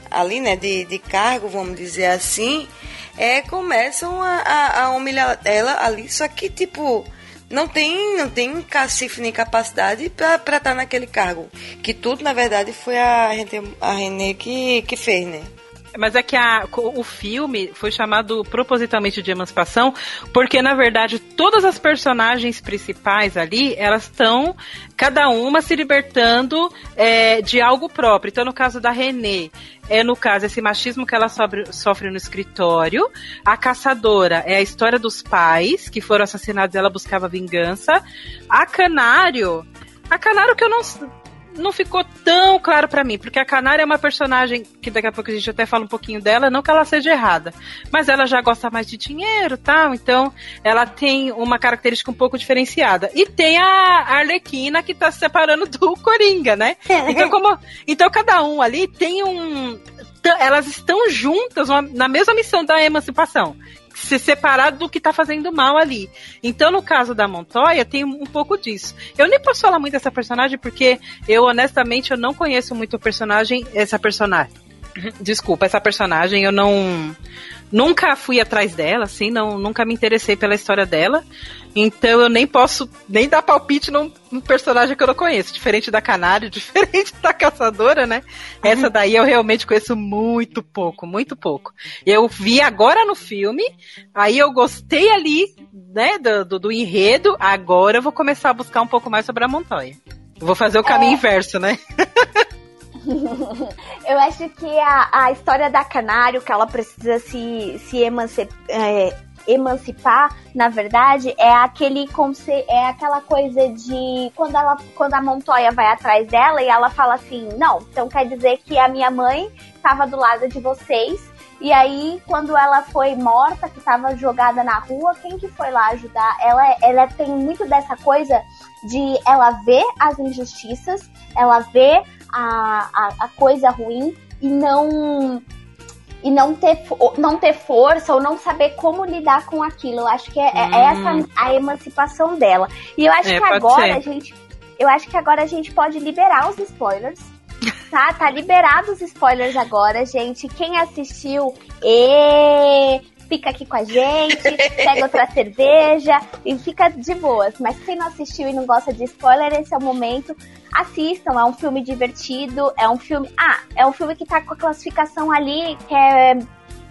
ali, né, de, de cargo, vamos dizer assim, é, começam a, a, a humilhar ela ali, só que, tipo, não tem, não tem cacife nem capacidade para estar tá naquele cargo. Que tudo, na verdade, foi a, a René que, que fez, né? Mas é que a, o filme foi chamado propositalmente de emancipação, porque na verdade todas as personagens principais ali, elas estão cada uma se libertando é, de algo próprio. Então, no caso da Renée, é no caso esse machismo que ela sofre, sofre no escritório. A caçadora é a história dos pais que foram assassinados e ela buscava vingança. A Canário. A Canário que eu não não ficou tão claro para mim, porque a Canária é uma personagem que daqui a pouco a gente até fala um pouquinho dela, não que ela seja errada, mas ela já gosta mais de dinheiro, tal, então ela tem uma característica um pouco diferenciada. E tem a Arlequina que tá se separando do Coringa, né? Então como, então cada um ali tem um elas estão juntas na mesma missão da emancipação se separar do que tá fazendo mal ali. Então, no caso da Montoya, tem um pouco disso. Eu nem posso falar muito dessa personagem, porque eu, honestamente, eu não conheço muito o personagem, essa personagem. Desculpa, essa personagem eu não nunca fui atrás dela, assim, não, nunca me interessei pela história dela. Então eu nem posso nem dar palpite num, num personagem que eu não conheço, diferente da Canário, diferente da Caçadora, né? Essa daí eu realmente conheço muito pouco, muito pouco. Eu vi agora no filme, aí eu gostei ali, né, do, do, do enredo, agora eu vou começar a buscar um pouco mais sobre a Montoya. Vou fazer o caminho é... inverso, né? eu acho que a, a história da Canário, que ela precisa se, se emancipar, é, emancipar, na verdade, é aquele é aquela coisa de quando ela quando a Montoya vai atrás dela e ela fala assim: "Não, então quer dizer que a minha mãe estava do lado de vocês e aí, quando ela foi morta, que estava jogada na rua, quem que foi lá ajudar? Ela, ela tem muito dessa coisa de ela ver as injustiças, ela vê a, a, a coisa ruim e não e não ter, não ter força ou não saber como lidar com aquilo. Eu acho que é, é hum. é essa a emancipação dela. E eu acho é, que agora ser. a gente. Eu acho que agora a gente pode liberar os spoilers. Tá, tá liberado os spoilers agora, gente. Quem assistiu, e fica aqui com a gente, pega outra cerveja e fica de boas. Mas quem não assistiu e não gosta de spoiler, esse é o momento. Assistam, é um filme divertido, é um filme. Ah, é um filme que tá com a classificação ali, que é,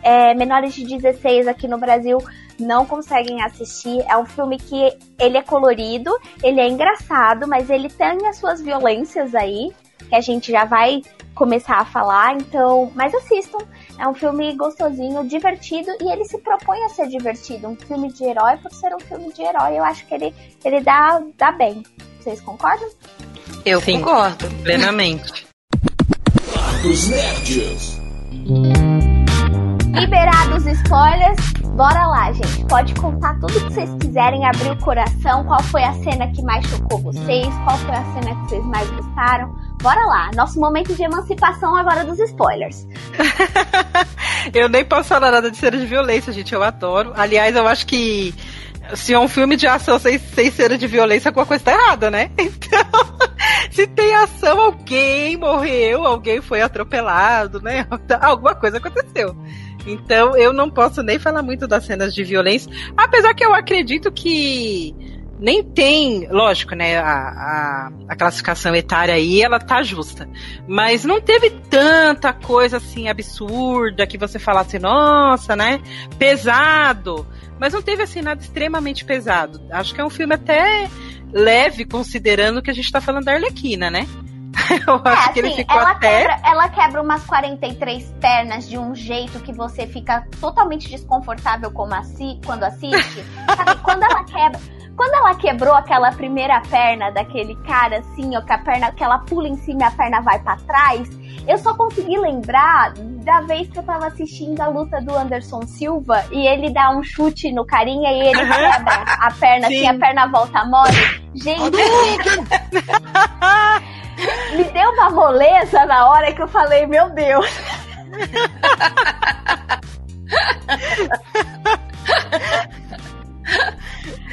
é menores de 16 aqui no Brasil não conseguem assistir. É um filme que ele é colorido, ele é engraçado, mas ele tem as suas violências aí, que a gente já vai começar a falar, então, mas assistam. É um filme gostosinho, divertido e ele se propõe a ser divertido. Um filme de herói, por ser um filme de herói, eu acho que ele, ele dá, dá bem. Vocês concordam? Eu Sim, concordo. Plenamente. Dos Nerds. Liberados spoilers, bora lá, gente. Pode contar tudo que vocês quiserem, abrir o coração. Qual foi a cena que mais chocou vocês? Qual foi a cena que vocês mais gostaram? Bora lá, nosso momento de emancipação agora dos spoilers. eu nem posso falar nada de cena de violência, gente. Eu adoro. Aliás, eu acho que se é um filme de ação sem, sem cena de violência, alguma coisa tá errada, né? Então, se tem ação, alguém morreu, alguém foi atropelado, né? Alguma coisa aconteceu. Então eu não posso nem falar muito das cenas de violência, apesar que eu acredito que nem tem, lógico, né, a, a, a, classificação etária aí, ela tá justa. Mas não teve tanta coisa assim absurda que você falasse, nossa, né, pesado. Mas não teve assim nada extremamente pesado. Acho que é um filme até leve, considerando que a gente tá falando da Arlequina, né? Eu é, acho assim, que ele assim, ficou ela até. Quebra, ela quebra umas 43 pernas de um jeito que você fica totalmente desconfortável como assi quando assiste. Sabe? Quando ela quebra. Quando ela quebrou aquela primeira perna daquele cara, assim, ó, que a perna, que ela pula em cima e a perna vai para trás, eu só consegui lembrar da vez que eu tava assistindo a luta do Anderson Silva e ele dá um chute no carinha e ele quebra a perna, Sim. assim, a perna volta mole. Gente. me deu uma moleza na hora que eu falei, meu Deus.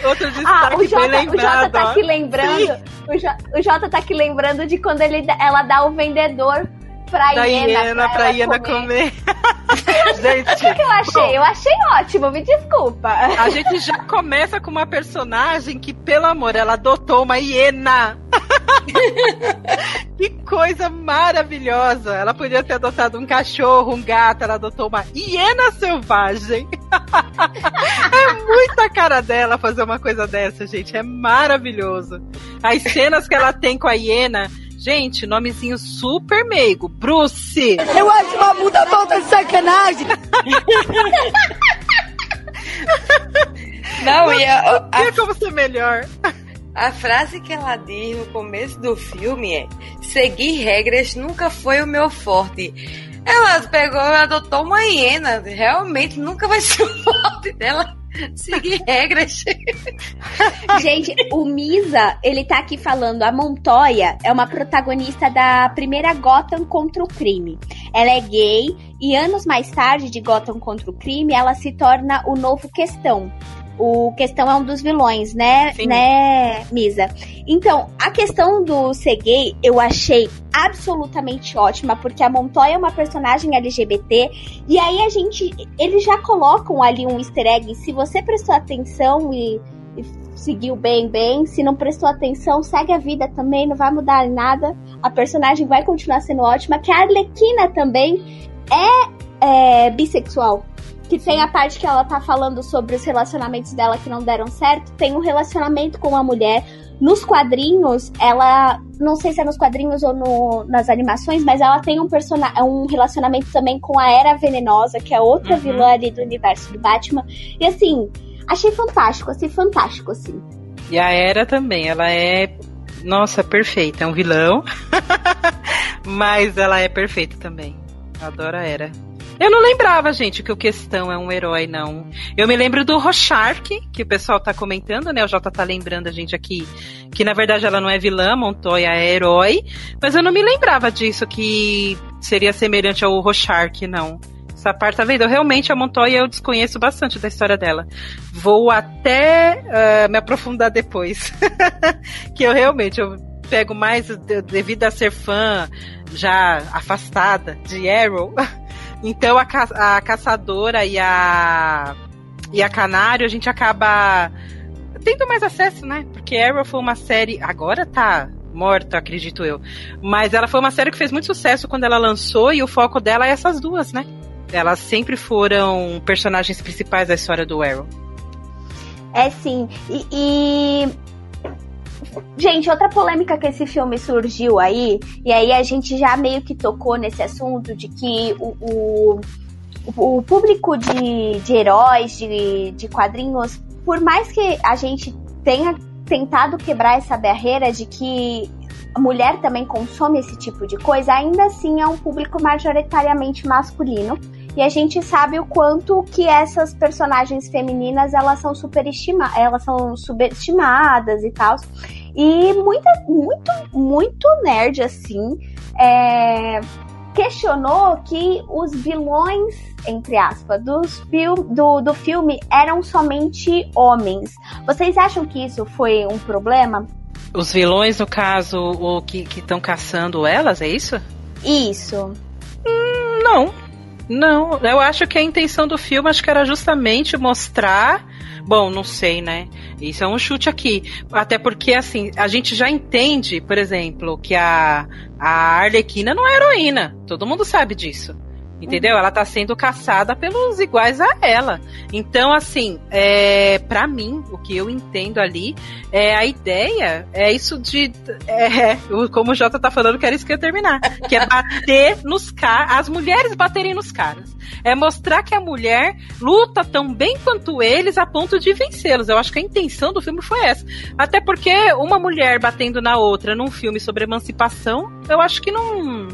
Outro destaque ah, o Jota, bem lembrado. O Jota tá aqui lembrando. O, J, o Jota tá aqui lembrando de quando ele, ela dá o vendedor pra da hiena, hiena pra, hiena comer. comer. gente, O que eu achei? Eu achei ótimo, me desculpa. a gente já começa com uma personagem que, pelo amor, ela adotou uma hiena. que coisa maravilhosa! Ela podia ter adotado um cachorro, um gato, ela adotou uma hiena selvagem. é muita cara dela fazer uma coisa dessa, gente. É maravilhoso. As cenas que ela tem com a hiena. Gente, nomezinho super meigo. Bruce! Eu acho uma puta falta de sacanagem. Não, e a, a, Tinha como ser melhor. A frase que ela diz no começo do filme é: seguir regras nunca foi o meu forte. Ela pegou e adotou uma hiena. Realmente nunca vai ser o forte dela seguir regras. Gente, o Misa, ele tá aqui falando, a Montoya é uma protagonista da primeira Gotham contra o crime. Ela é gay e anos mais tarde de Gotham contra o crime, ela se torna o novo Questão. O Questão é um dos vilões, né, Sim. né, Misa? Então, a questão do ser gay, eu achei absolutamente ótima, porque a Montoya é uma personagem LGBT, e aí a gente, eles já colocam ali um easter egg, se você prestou atenção e, e seguiu bem, bem, se não prestou atenção, segue a vida também, não vai mudar nada, a personagem vai continuar sendo ótima, que a Arlequina também é, é bissexual. Que tem a parte que ela tá falando sobre os relacionamentos dela que não deram certo. Tem um relacionamento com uma mulher. Nos quadrinhos, ela. Não sei se é nos quadrinhos ou no- nas animações, mas ela tem um, persona um relacionamento também com a Era Venenosa, que é outra Uhum. vilã ali do universo do Batman. E assim, achei fantástico, assim, fantástico, assim. E a Era também, ela é. Nossa, perfeita. É um vilão. Mas ela é perfeita também. Eu adoro a Era. Eu não lembrava, gente, que o Questão é um herói, não. Eu me lembro do Rorschach, que o pessoal tá comentando, né? O Jota tá lembrando a gente aqui que na verdade ela não é vilã, Montoya é herói. Mas eu não me lembrava disso, que seria semelhante ao Rorschach, não. Essa parte, tá vendo? Eu, realmente a Montoya eu desconheço bastante da história dela. Vou até ah, me aprofundar depois. que eu realmente eu pego mais de- devido a ser fã já afastada de Arrow. Então a, ca- a caçadora e a e a Canário a gente acaba tendo mais acesso, né? Porque Arrow foi uma série agora tá morta, acredito eu. Mas ela foi uma série que fez muito sucesso quando ela lançou e o foco dela é essas duas, né? Elas sempre foram personagens principais da história do Arrow. É sim. E, e- Gente, outra polêmica que esse filme surgiu aí, e aí a gente já meio que tocou nesse assunto de que o, o, o público de, de heróis, de, de quadrinhos, por mais que a gente tenha tentado quebrar essa barreira de que a mulher também consome esse tipo de coisa, ainda assim é um público majoritariamente masculino. E a gente sabe o quanto que essas personagens femininas elas são superestima elas são subestimadas e tal. E muita, muito, muito nerd assim é, questionou que os vilões, entre aspas, dos fil do, do filme eram somente homens. Vocês acham que isso foi um problema? Os vilões, no caso, o que estão caçando elas, é isso? Isso. Não. Não, eu acho que a intenção do filme acho que era justamente mostrar. Bom, não sei, né? Isso é um chute aqui. Até porque, assim, a gente já entende, por exemplo, que a, a Arlequina não é heroína. Todo mundo sabe disso. Entendeu? Ela tá sendo caçada pelos iguais a ela. Então, assim, é, para mim, o que eu entendo ali é a ideia, é isso de. É, como o Jota tá falando, que era isso que eu ia terminar. Que é bater nos caras, as mulheres baterem nos caras. É mostrar que a mulher luta tão bem quanto eles a ponto de vencê-los. Eu acho que a intenção do filme foi essa. Até porque uma mulher batendo na outra num filme sobre emancipação, eu acho que não.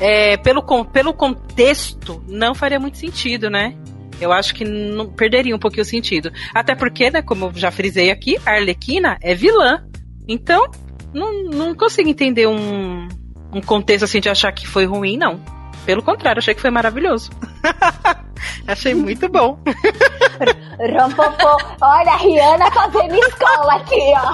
É, pelo, pelo contexto, não faria muito sentido, né? Eu acho que não perderia um pouquinho o sentido. Até porque, né, como eu já frisei aqui, a Arlequina é vilã. Então, não, não consigo entender um, um contexto assim de achar que foi ruim, não. Pelo contrário, achei que foi maravilhoso. Achei muito bom. Rompopô. Olha a Rihanna fazendo escola aqui, ó.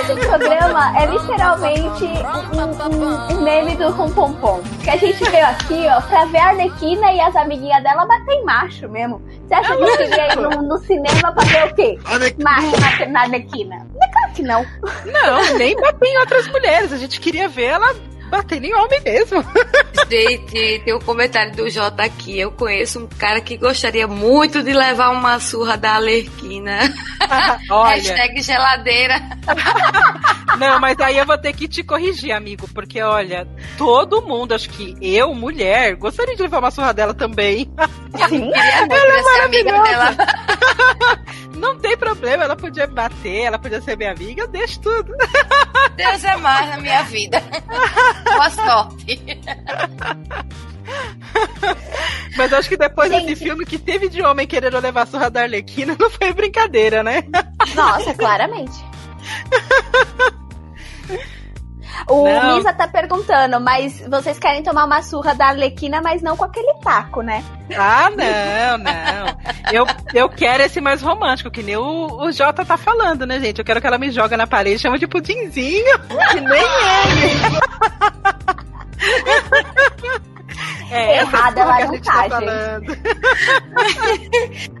Esse programa é literalmente um, um, um meme do Rum Pom Pom. Que a gente veio aqui, ó, pra ver a Arlequina e as amiguinhas dela bater em macho mesmo. Você acha que a gente queria ir no, no cinema pra ver o quê? Macho batendo na Arlequina? Não é claro que não. Não, nem bater em outras mulheres. A gente queria ver ela batendo em homem mesmo. Gente, tem um comentário do Jota aqui. Eu conheço um cara que gostaria muito de levar uma surra da Alerquina. Olha. Hashtag geladeira. Não, mas aí eu vou ter que te corrigir, amigo, porque olha, todo mundo, acho que eu, mulher, gostaria de levar uma surra dela também. Sim. Queria muito Ela é ser amiga maravilhosa. dela. Não tem problema, ela podia bater, ela podia ser minha amiga, eu deixo tudo. Deus é mais na minha vida. Boa sorte. Mas acho que depois Gente. desse filme que teve de homem querendo levar a surra da Arlequina, não foi brincadeira, né? Nossa, claramente. O Não. Misa tá perguntando, mas vocês querem tomar uma surra da Arlequina, mas não com aquele taco, né? Ah, não, não. Eu, eu quero esse mais romântico, que nem o, o Jota tá falando, né, gente? Eu quero que ela me joga na parede, chama de pudinzinho, que nem ele. É, Errada ela não tá, gente.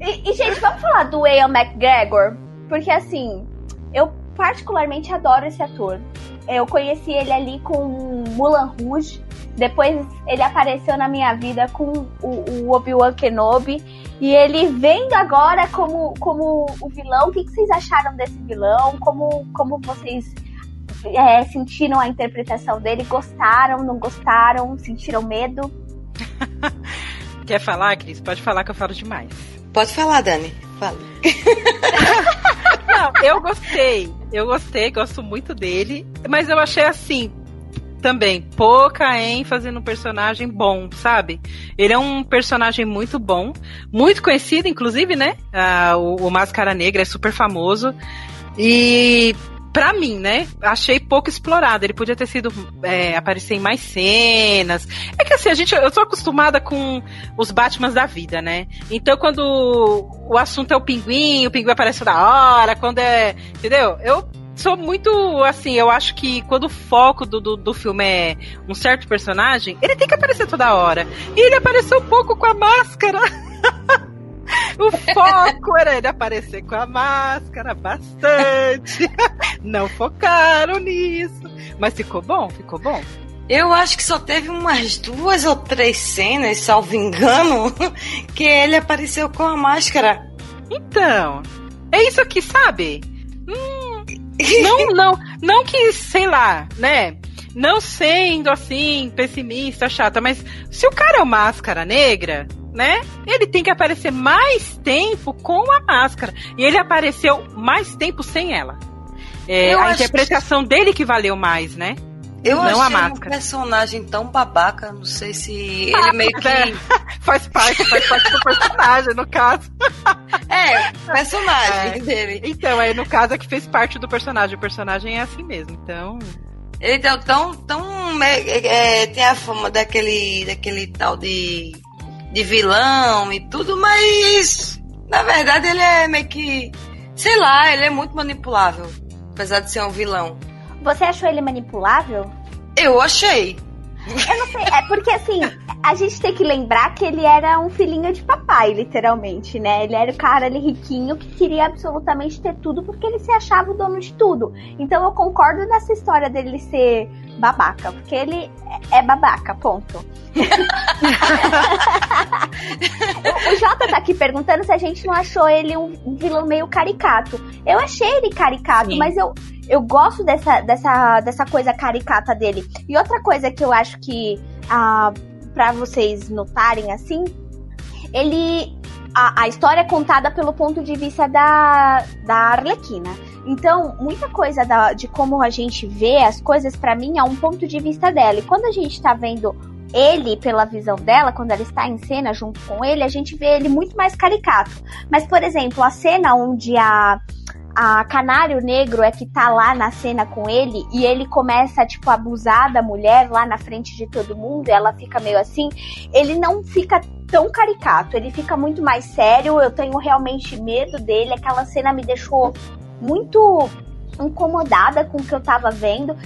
E, e, gente, vamos falar do Ian McGregor? Porque, assim, eu particularmente adoro esse ator. Eu conheci ele ali com Mulan Rouge. Depois ele apareceu na minha vida com o, o Obi-Wan Kenobi. E ele vendo agora como, como o vilão. O que, que vocês acharam desse vilão? Como, como vocês é, sentiram a interpretação dele? Gostaram, não gostaram? Sentiram medo? Quer falar, Cris? Pode falar que eu falo demais. Pode falar, Dani. Fala. Eu gostei. Eu gostei, gosto muito dele. Mas eu achei assim. Também, pouca ênfase no personagem bom, sabe? Ele é um personagem muito bom, muito conhecido, inclusive, né? Ah, o, o Máscara Negra é super famoso. E pra mim, né? Achei pouco explorado. Ele podia ter sido é, aparecer em mais cenas. É que assim, a gente, eu tô acostumada com os Batmans da vida, né? Então quando o assunto é o pinguim, o pinguim aparece da hora, quando é. Entendeu? Eu sou muito assim, eu acho que quando o foco do, do, do filme é um certo personagem, ele tem que aparecer toda hora. E ele apareceu um pouco com a máscara. O foco era ele aparecer com a máscara bastante. Não focaram nisso. Mas ficou bom, ficou bom. Eu acho que só teve umas duas ou três cenas, salvo engano, que ele apareceu com a máscara. Então, é isso aqui, sabe? Hum, não, não, não que, sei lá, né? Não sendo assim, pessimista, chata, mas se o cara é o máscara negra, né? Ele tem que aparecer mais tempo com a máscara. E ele apareceu mais tempo sem ela. É, a interpretação dele que valeu mais, né? Eu Não a achei um máscara. personagem tão babaca, não sei se ele meio que. É, faz parte, faz parte do personagem, no caso. É, personagem É. dele. Então, aí no caso é que fez parte do personagem. O personagem é assim mesmo. Então. Ele deu tão. tão é, é, tem a fama daquele, daquele tal de. De vilão e tudo, mas. Na verdade ele é meio que. Sei lá, ele é muito manipulável. Apesar de ser um vilão. Você achou ele manipulável? Eu achei. Eu não sei, é porque assim, a gente tem que lembrar que ele era um filhinho de papai, literalmente, né? Ele era o cara ali riquinho que queria absolutamente ter tudo porque ele se achava o dono de tudo. Então eu concordo nessa história dele ser babaca, porque ele é babaca, ponto. o, Jota tá aqui perguntando se a gente não achou ele um, vilão meio caricato. Eu achei ele caricato, Sim. mas eu, eu gosto dessa, dessa, dessa coisa caricata dele. E outra coisa que eu acho que, ah, pra vocês notarem assim, ele. A, a história é contada pelo ponto de vista da, da Arlequina. Então, muita coisa da- de como a gente vê as coisas, pra mim, é um ponto de vista dela. E quando a gente tá vendo ele pela visão dela, quando ela está em cena junto com ele, a gente vê ele muito mais caricato. Mas, por exemplo, a cena onde a, a Canário Negro é que tá lá na cena com ele e ele começa, tipo, a abusar da mulher lá na frente de todo mundo, ela fica meio assim, ele não fica tão caricato, ele fica muito mais sério, eu tenho realmente medo dele, aquela cena me deixou muito incomodada com o que eu tava vendo.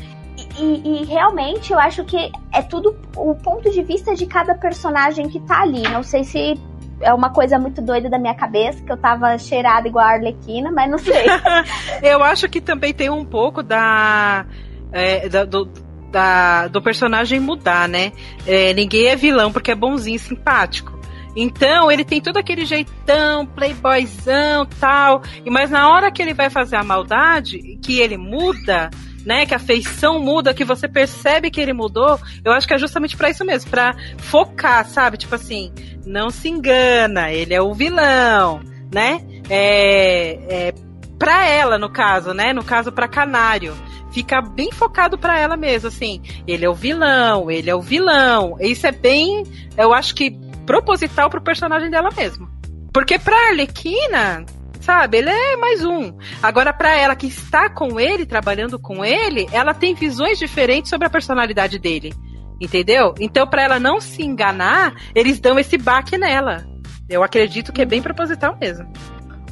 E, e, realmente eu acho que é tudo o ponto de vista de cada personagem que tá ali. Não sei se é uma coisa muito doida da minha cabeça, que eu tava cheirada igual a Arlequina, mas não sei. eu acho que também tem um pouco da. É, da do, da, do personagem mudar, né? É, ninguém é vilão porque é bonzinho, simpático. Então, ele tem todo aquele jeitão, playboyzão, tal. E mas na hora que ele vai fazer a maldade, que ele muda, né, que a feição muda, que você percebe que ele mudou, eu acho que é justamente para isso mesmo, para focar, sabe? Tipo assim, não se engana, ele é o vilão, né? É, é para ela no caso, né? No caso para Canário, fica bem focado para ela mesmo, assim. Ele é o vilão, ele é o vilão. Isso é bem, eu acho que proposital pro personagem dela mesmo. Porque pra Arlequina, sabe? Ele é mais um. Agora, para ela que está com ele, trabalhando com ele, ela tem visões diferentes sobre a personalidade dele. Entendeu? Então, para ela não se enganar, eles dão esse baque nela. Eu acredito que é bem proposital mesmo.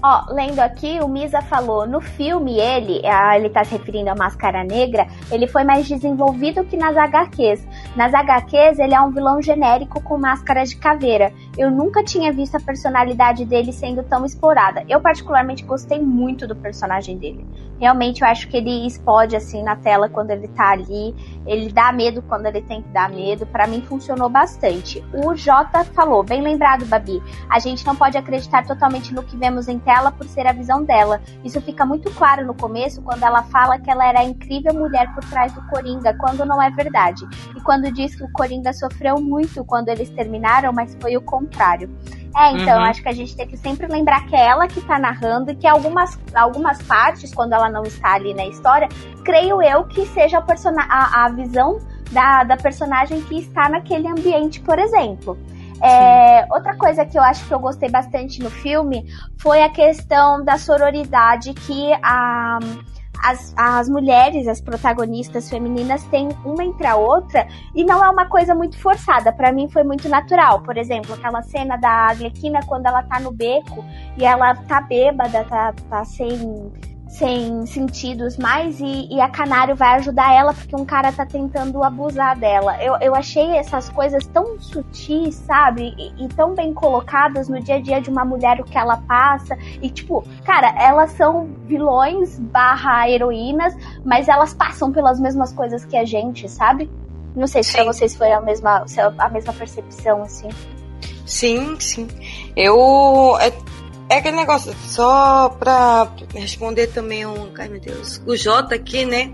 Ó, lendo aqui, o Misa falou, no filme ele, ele tá se referindo à Máscara Negra, ele foi mais desenvolvido que nas HQs. Nas HQs, ele é um vilão genérico com máscara de caveira. Eu nunca tinha visto a personalidade dele sendo tão explorada. Eu particularmente gostei muito do personagem dele. Realmente eu acho que ele explode assim na tela quando ele tá ali. Ele dá medo quando ele tem que dar medo. Para mim funcionou bastante. O Jota falou, bem lembrado, Babi. A gente não pode acreditar totalmente no que vemos em tela por ser a visão dela. Isso fica muito claro no começo quando ela fala que ela era a incrível mulher por trás do Coringa, quando não é verdade. E quando diz que o Coringa sofreu muito quando eles terminaram, mas foi o contrário. É, então, uhum. acho que a gente tem que sempre lembrar que é ela que tá narrando e que algumas, algumas partes, quando ela não está ali na história, creio eu que seja a, a, a visão da, da personagem que está naquele ambiente, por exemplo. É, outra coisa que eu acho que eu gostei bastante no filme foi a questão da sororidade que a as, as mulheres, as protagonistas femininas, têm uma entre a outra e não é uma coisa muito forçada. Para mim foi muito natural. Por exemplo, aquela cena da Arlequina quando ela tá no beco e ela tá bêbada, tá, tá sem sem sentidos mais e, e, a Canário vai ajudar ela porque um cara tá tentando abusar dela. Eu, eu achei essas coisas tão sutis, sabe? E, e, tão bem colocadas no dia a dia de uma mulher o que ela passa. E tipo, cara, elas são vilões barra heroínas, mas elas passam pelas mesmas coisas que a gente, sabe? Não sei se sim. pra vocês foi a mesma, a mesma percepção, assim. Sim, sim. Eu. É é aquele negócio, só pra responder também um. Ai meu Deus. O Jota aqui, né?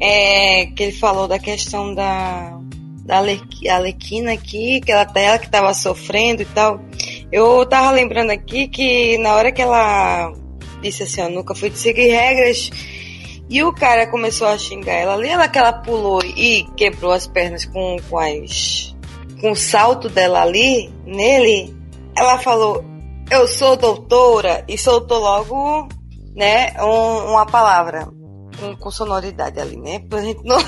É, que ele falou da questão da. Da Alequina aqui, que ela, ela que tava sofrendo e tal. Eu tava lembrando aqui que na hora que ela disse assim, eu nunca fui de seguir regras. E o cara começou a xingar ela ali, ela que ela pulou e quebrou as pernas com, com as. com o salto dela ali, nele. Ela falou, eu sou doutora e soltou logo, né, um, uma palavra com, com, sonoridade ali, né? Pra gente não.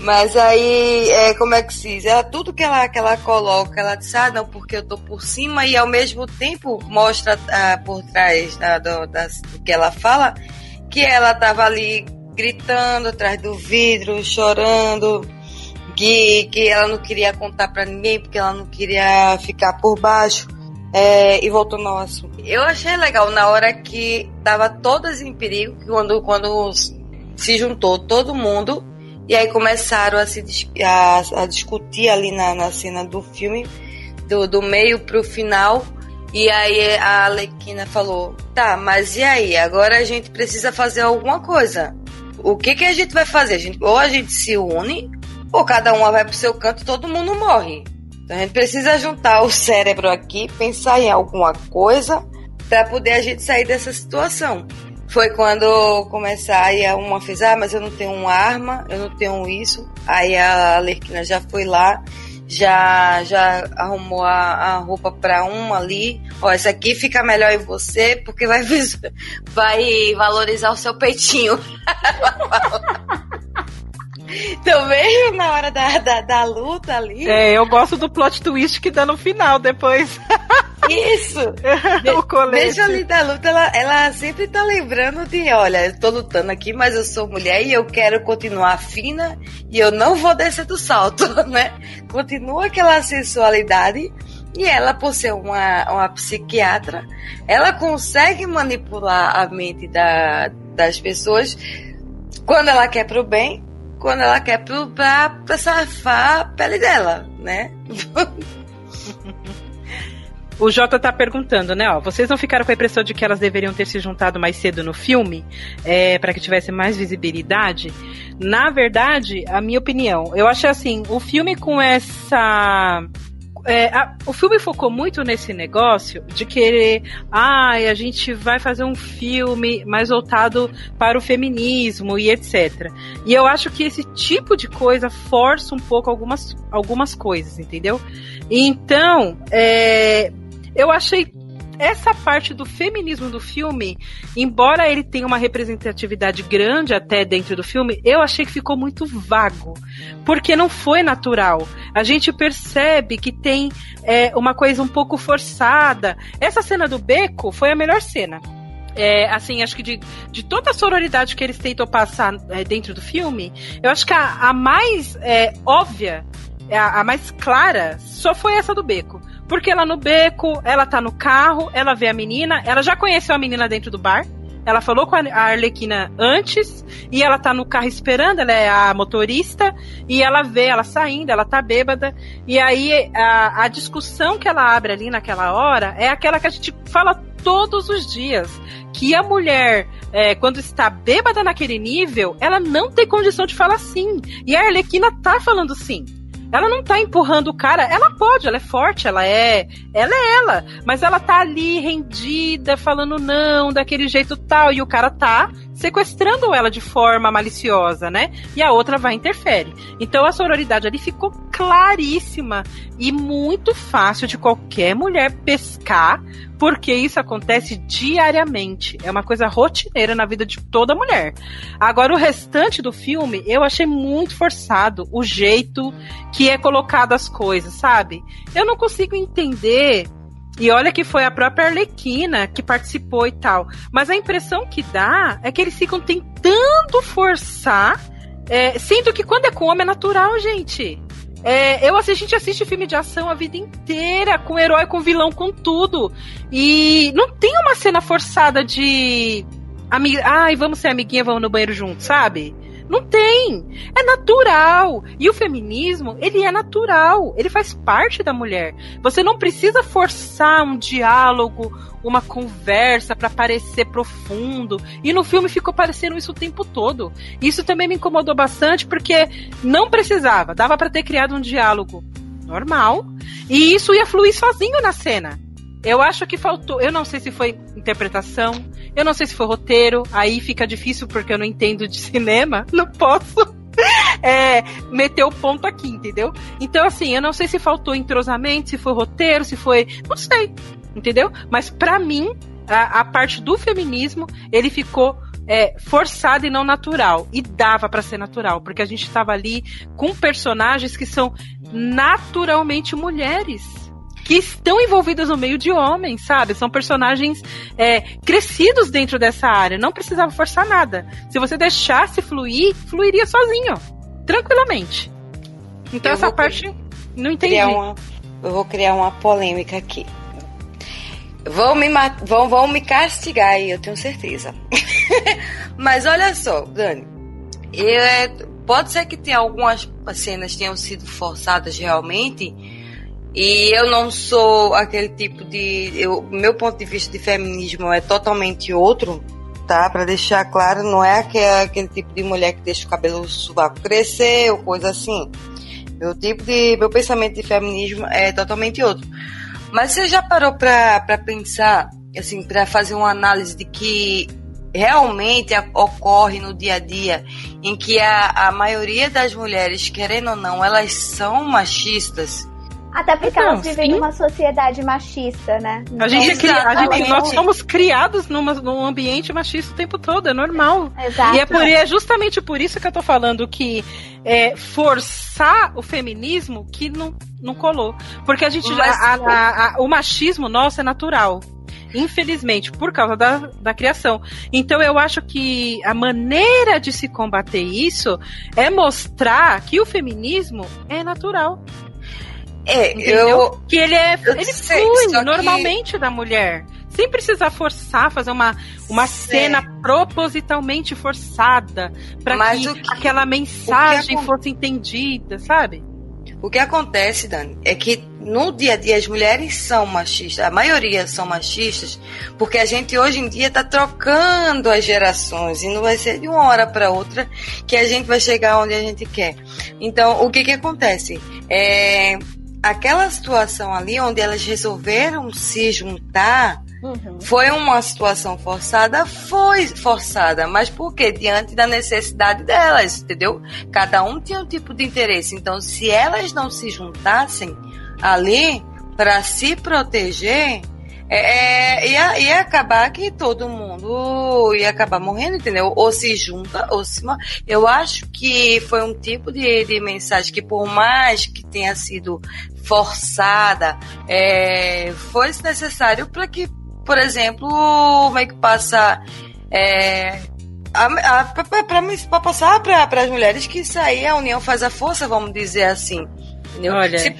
Mas aí, é, como é que se diz? Ela, tudo que ela, que ela coloca, ela diz, ah, não, porque eu tô por cima, e ao mesmo tempo mostra ah, por trás da, do, do que ela fala que ela tava ali gritando atrás do vidro, chorando, que, que ela não queria contar para ninguém, porque ela não queria ficar por baixo. É, e voltou ao assunto. Eu achei legal na hora que tava todas em perigo, quando, quando se juntou todo mundo, e aí começaram a se a, a discutir ali na, na cena do filme, do, do meio pro final. E aí a Alequina falou: tá, mas e aí? Agora a gente precisa fazer alguma coisa. O que, que a gente vai fazer? A gente, ou a gente se une, ou cada uma vai pro seu canto e todo mundo morre. Então a gente precisa juntar o cérebro aqui, pensar em alguma coisa para poder a gente sair dessa situação. Foi quando começar, aí uma fez, ah, mas eu não tenho uma arma, eu não tenho isso. Aí a Lerquina já foi lá, já já arrumou a, a roupa para uma ali. Ó, essa aqui fica melhor em você porque vai, vai valorizar o seu peitinho. Também na hora da, da, da, luta ali. É, eu gosto do plot twist que dá no final depois. Isso! o colete. Deixa ali da luta, ela, ela sempre tá lembrando de, olha, eu tô lutando aqui, mas eu sou mulher e eu quero continuar fina e eu não vou descer do salto, né? Continua aquela sensualidade e ela, por ser uma, uma psiquiatra, ela consegue manipular a mente da, das pessoas quando ela quer pro bem quando ela quer pro, pra, pra safar a pele dela, né? O Jota tá perguntando, né? Ó, vocês não ficaram com a impressão de que elas deveriam ter se juntado mais cedo no filme é, para que tivesse mais visibilidade? Na verdade, a minha opinião, eu achei assim, o filme com essa é, a, o filme focou muito nesse negócio de querer, ai, ah, a gente vai fazer um filme mais voltado para o feminismo e etc. E eu acho que esse tipo de coisa força um pouco algumas, algumas coisas, entendeu? Então, é, eu achei essa parte do feminismo do filme, embora ele tenha uma representatividade grande até dentro do filme, eu achei que ficou muito vago. Porque não foi natural. A gente percebe que tem é, uma coisa um pouco forçada. Essa cena do beco foi a melhor cena. É, assim, acho que de, de toda a sororidade que eles tentam passar é, dentro do filme, eu acho que a, a mais é, óbvia, a, a mais clara, só foi essa do beco. Porque ela no beco, ela tá no carro, ela vê a menina, ela já conheceu a menina dentro do bar. Ela falou com a Arlequina antes e ela tá no carro esperando, ela é a motorista e ela vê ela saindo, ela tá bêbada. E aí a, a discussão que ela abre ali naquela hora é aquela que a gente fala todos os dias. Que a mulher, é, quando está bêbada naquele nível, ela não tem condição de falar sim. E a Arlequina tá falando sim. Ela não tá empurrando o cara, ela pode, ela é forte, ela é. Ela é ela. Mas ela tá ali rendida, falando não, daquele jeito tal. E o cara tá sequestrando ela de forma maliciosa, né? E a outra vai interfere. Então a sororidade ali ficou claríssima e muito fácil de qualquer mulher pescar, porque isso acontece diariamente. É uma coisa rotineira na vida de toda mulher. Agora, o restante do filme, eu achei muito forçado o jeito que é colocado as coisas, sabe? Eu não consigo entender e olha que foi a própria Arlequina que participou e tal. Mas a impressão que dá é que eles ficam tentando forçar, é, sendo que quando é com homem é natural, gente. É, eu, a gente assiste filme de ação a vida inteira, com herói, com vilão, com tudo. E não tem uma cena forçada de. Ai, vamos ser amiguinha, vamos no banheiro junto, sabe? Não tem. É natural. E o feminismo, ele é natural. Ele faz parte da mulher. Você não precisa forçar um diálogo, uma conversa para parecer profundo. E no filme ficou parecendo isso o tempo todo. Isso também me incomodou bastante porque não precisava. Dava para ter criado um diálogo normal. E isso ia fluir sozinho na cena. Eu acho que faltou. Eu não sei se foi interpretação, eu não sei se foi roteiro. Aí fica difícil porque eu não entendo de cinema. Não posso é, meter o ponto aqui, entendeu? Então, assim, eu não sei se faltou entrosamento, se foi roteiro, se foi. Não sei, entendeu? Mas para mim, a, a, parte do feminismo, ele ficou. É, forçado e não natural. E dava para ser natural, porque a gente estava ali com personagens que são naturalmente mulheres que estão envolvidas no meio de homens, sabe? São personagens é, crescidos dentro dessa área. Não precisava forçar nada. Se você deixasse fluir, fluiria sozinho. Tranquilamente. Então eu essa parte não entendi. Uma, eu vou criar uma polêmica aqui. Vão me, vão, vão me castigar aí, eu tenho certeza. Mas olha só, Dani. Eu, é, pode ser que tenha algumas cenas tenham sido forçadas realmente, e eu não sou aquele tipo de. Eu, meu ponto de vista de feminismo é totalmente outro, tá? Para deixar claro, não é aquele, tipo de mulher que deixa o cabelo sovaco crescer ou coisa assim. Meu tipo de. Meu pensamento de feminismo é totalmente outro. Mas você já parou pra pensar, assim, pra fazer uma análise de que realmente ocorre no dia a dia, em que a, a maioria das mulheres, querendo ou não, elas são machistas, até porque então, elas vivem sim. numa sociedade machista, né? a gente, é cri... a gente nós somos criados numa, num ambiente machista o tempo todo, é normal. Exato. E é, por, é justamente por isso que eu tô falando que é, forçar o feminismo que não, não colou. Porque a gente Mas, a, a, a, o machismo nosso é natural. Infelizmente, por causa da, da criação. Então eu acho que a maneira de se combater isso é mostrar que o feminismo é natural. É, Entendeu? eu. Que ele é. Ele sei, flui normalmente que... da mulher. Sem precisar forçar, fazer uma, uma cena propositalmente forçada para que, que, aquela mensagem que fosse entendida, sabe? O que acontece, Dani, é que no dia a dia as mulheres são machistas, a maioria são machistas, porque a gente hoje em dia está trocando as gerações e não vai ser de uma hora para outra que a gente vai chegar onde a gente quer. Então, o que que acontece? É, aquela situação ali onde elas resolveram se juntar uhum. foi uma situação forçada? Foi forçada, mas por quê? Diante da necessidade delas, entendeu? Cada um tinha um tipo de interesse. Então, se elas não se juntassem ali para se proteger, é, é, ia, ia acabar que todo mundo ia acabar morrendo, entendeu? Ou se junta, ou se. Eu acho que foi um tipo de, de mensagem que, por mais que tenha sido forçada, é, foi necessário para que, por exemplo, como é que passa. É, para passar para as mulheres que isso aí a união faz a força, vamos dizer assim. Entendeu? Olha. Se,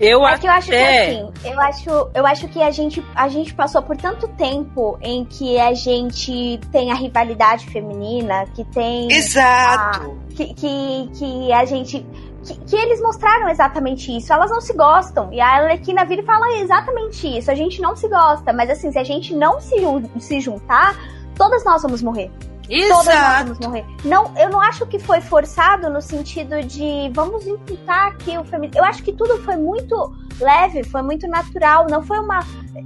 eu é até... que eu acho que assim, eu acho, eu acho que a gente, a gente passou por tanto tempo em que a gente tem a rivalidade feminina, que tem. Exato! A, que, que, que a gente. Que, que, eles mostraram exatamente isso. Elas não se gostam. E a Arlequina vira e fala exatamente isso. A gente não se gosta. Mas assim, se a gente não se, se juntar, todas nós vamos morrer. Exato. Todas nós vamos morrer. Não, eu não acho que foi forçado no sentido de vamos imputar aqui o feminismo. Eu acho que tudo foi muito leve, foi muito natural. Não foi uma.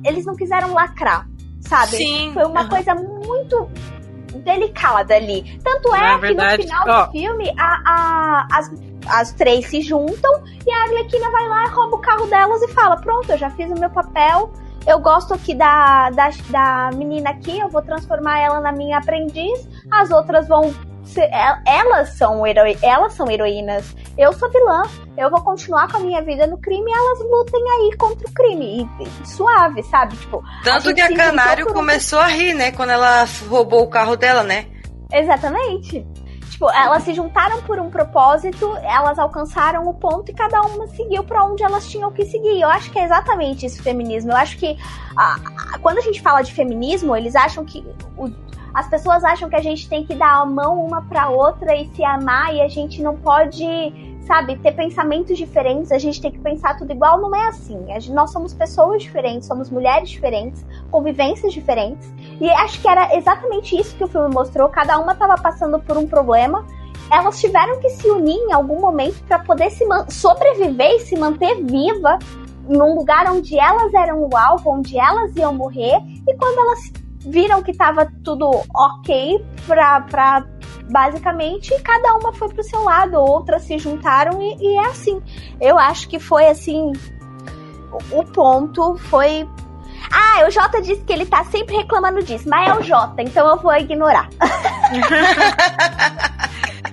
Eles não quiseram lacrar, sabe? Sim. Foi uma uhum. coisa muito delicada ali. Tanto é, que no final oh. do filme a, a, as, as três se juntam e a Arlequina vai lá rouba o carro delas e fala: Pronto, eu já fiz o meu papel eu gosto aqui da, da, da menina aqui, eu vou transformar ela na minha aprendiz, as outras vão ser, é, elas são heroi, elas são heroínas. Eu sou vilã. Eu vou continuar com a minha vida no crime e elas lutem aí contra o crime. E, e suave, sabe? Tipo, Tanto a que a Canário começou a rir, né? Quando ela roubou o carro dela, né? Exatamente. Tipo, elas se juntaram por um propósito, elas alcançaram o ponto e cada uma seguiu para onde elas tinham que seguir. Eu acho que é exatamente isso, feminismo. Eu acho que a, a, quando a gente fala de feminismo, eles acham que. O, as pessoas acham que a gente tem que dar a mão uma para outra e se amar e a gente não pode sabe, ter pensamentos diferentes, a gente tem que pensar tudo igual, não é assim. Nós somos pessoas diferentes, somos mulheres diferentes, convivências diferentes. E acho que era exatamente isso que o filme mostrou. Cada uma estava passando por um problema. Elas tiveram que se unir em algum momento para poder se sobreviver e se manter viva num lugar onde elas eram o alvo, onde elas iam morrer. E quando elas viram que estava tudo ok pra, pra basicamente cada uma foi pro seu lado, outras se juntaram e, e é assim. Eu acho que foi assim. O, o ponto foi ah, o Jota disse que ele tá sempre reclamando disso, mas é o Jota, então eu vou ignorar.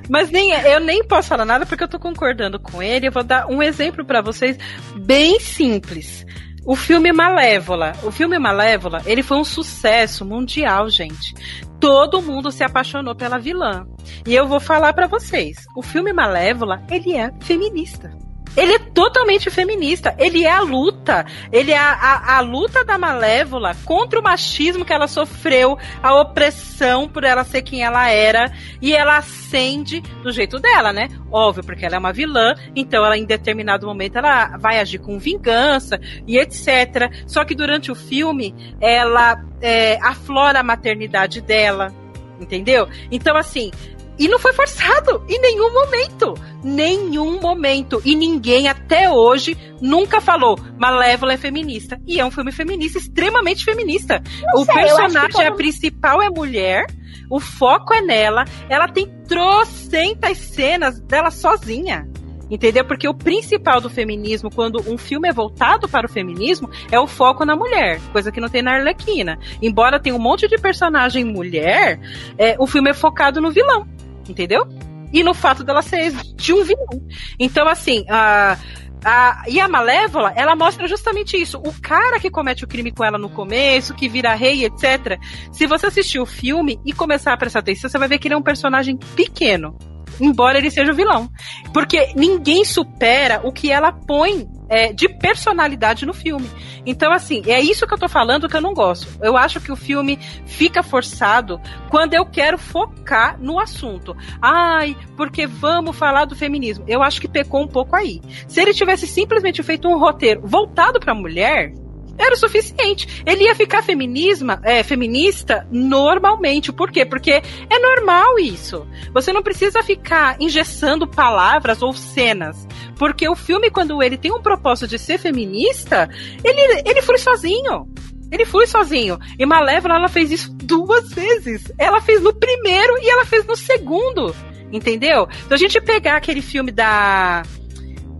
Mas nem eu nem posso falar nada porque eu tô concordando com ele. Eu vou dar um exemplo para vocês bem simples. O filme Malévola. O filme Malévola, ele foi um sucesso mundial, gente. Todo mundo se apaixonou pela vilã. E eu vou falar para vocês, o filme Malévola, ele é feminista. Ele é totalmente feminista. Ele é a luta. Ele é a, a, a, luta da Malévola contra o machismo que ela sofreu, a opressão por ela ser quem ela era. E ela acende do jeito dela, né? Óbvio, porque ela é uma vilã, então ela em determinado momento ela vai agir com vingança e etc. Só que durante o filme ela é, aflora a maternidade dela, entendeu? Então, assim, E não foi forçado em nenhum momento. Nenhum momento. E ninguém até hoje nunca falou Malévola é feminista. E é um filme feminista, extremamente feminista. Não o sei, personagem todo... principal é mulher, o foco é nela, ela tem trocentas cenas dela sozinha. Entendeu? Porque o principal do feminismo, quando um filme é voltado para o feminismo, é o foco na mulher, coisa que não tem na Arlequina. Embora tenha um monte de personagem mulher, é, o filme é focado no vilão, entendeu? E no fato dela ser de um vilão. Então, assim, a. A, e a Malévola, ela mostra justamente isso. O cara que comete o crime com ela no começo, que vira rei, etc. Se você assistir o filme e começar a prestar atenção, você vai ver que ele é um personagem pequeno embora ele seja o vilão. Porque ninguém supera o que ela põe é, de personalidade no filme. Então, assim, é isso que eu tô falando que eu não gosto. Eu acho que o filme fica forçado quando eu quero focar no assunto. Ai, porque vamos falar do feminismo. Eu acho que pecou um pouco aí. Se ele tivesse simplesmente feito um roteiro voltado pra mulher, era o suficiente. Ele ia ficar feminisma, é, feminista normalmente. Por quê? Porque é normal isso. Você não precisa ficar engessando palavras ou cenas. Porque o filme, quando ele tem um propósito de ser feminista, ele, ele flui sozinho. Ele flui sozinho. E Malévola, ela fez isso duas vezes. Ela fez no primeiro e ela fez no segundo. Entendeu? Então a gente pegar aquele filme da.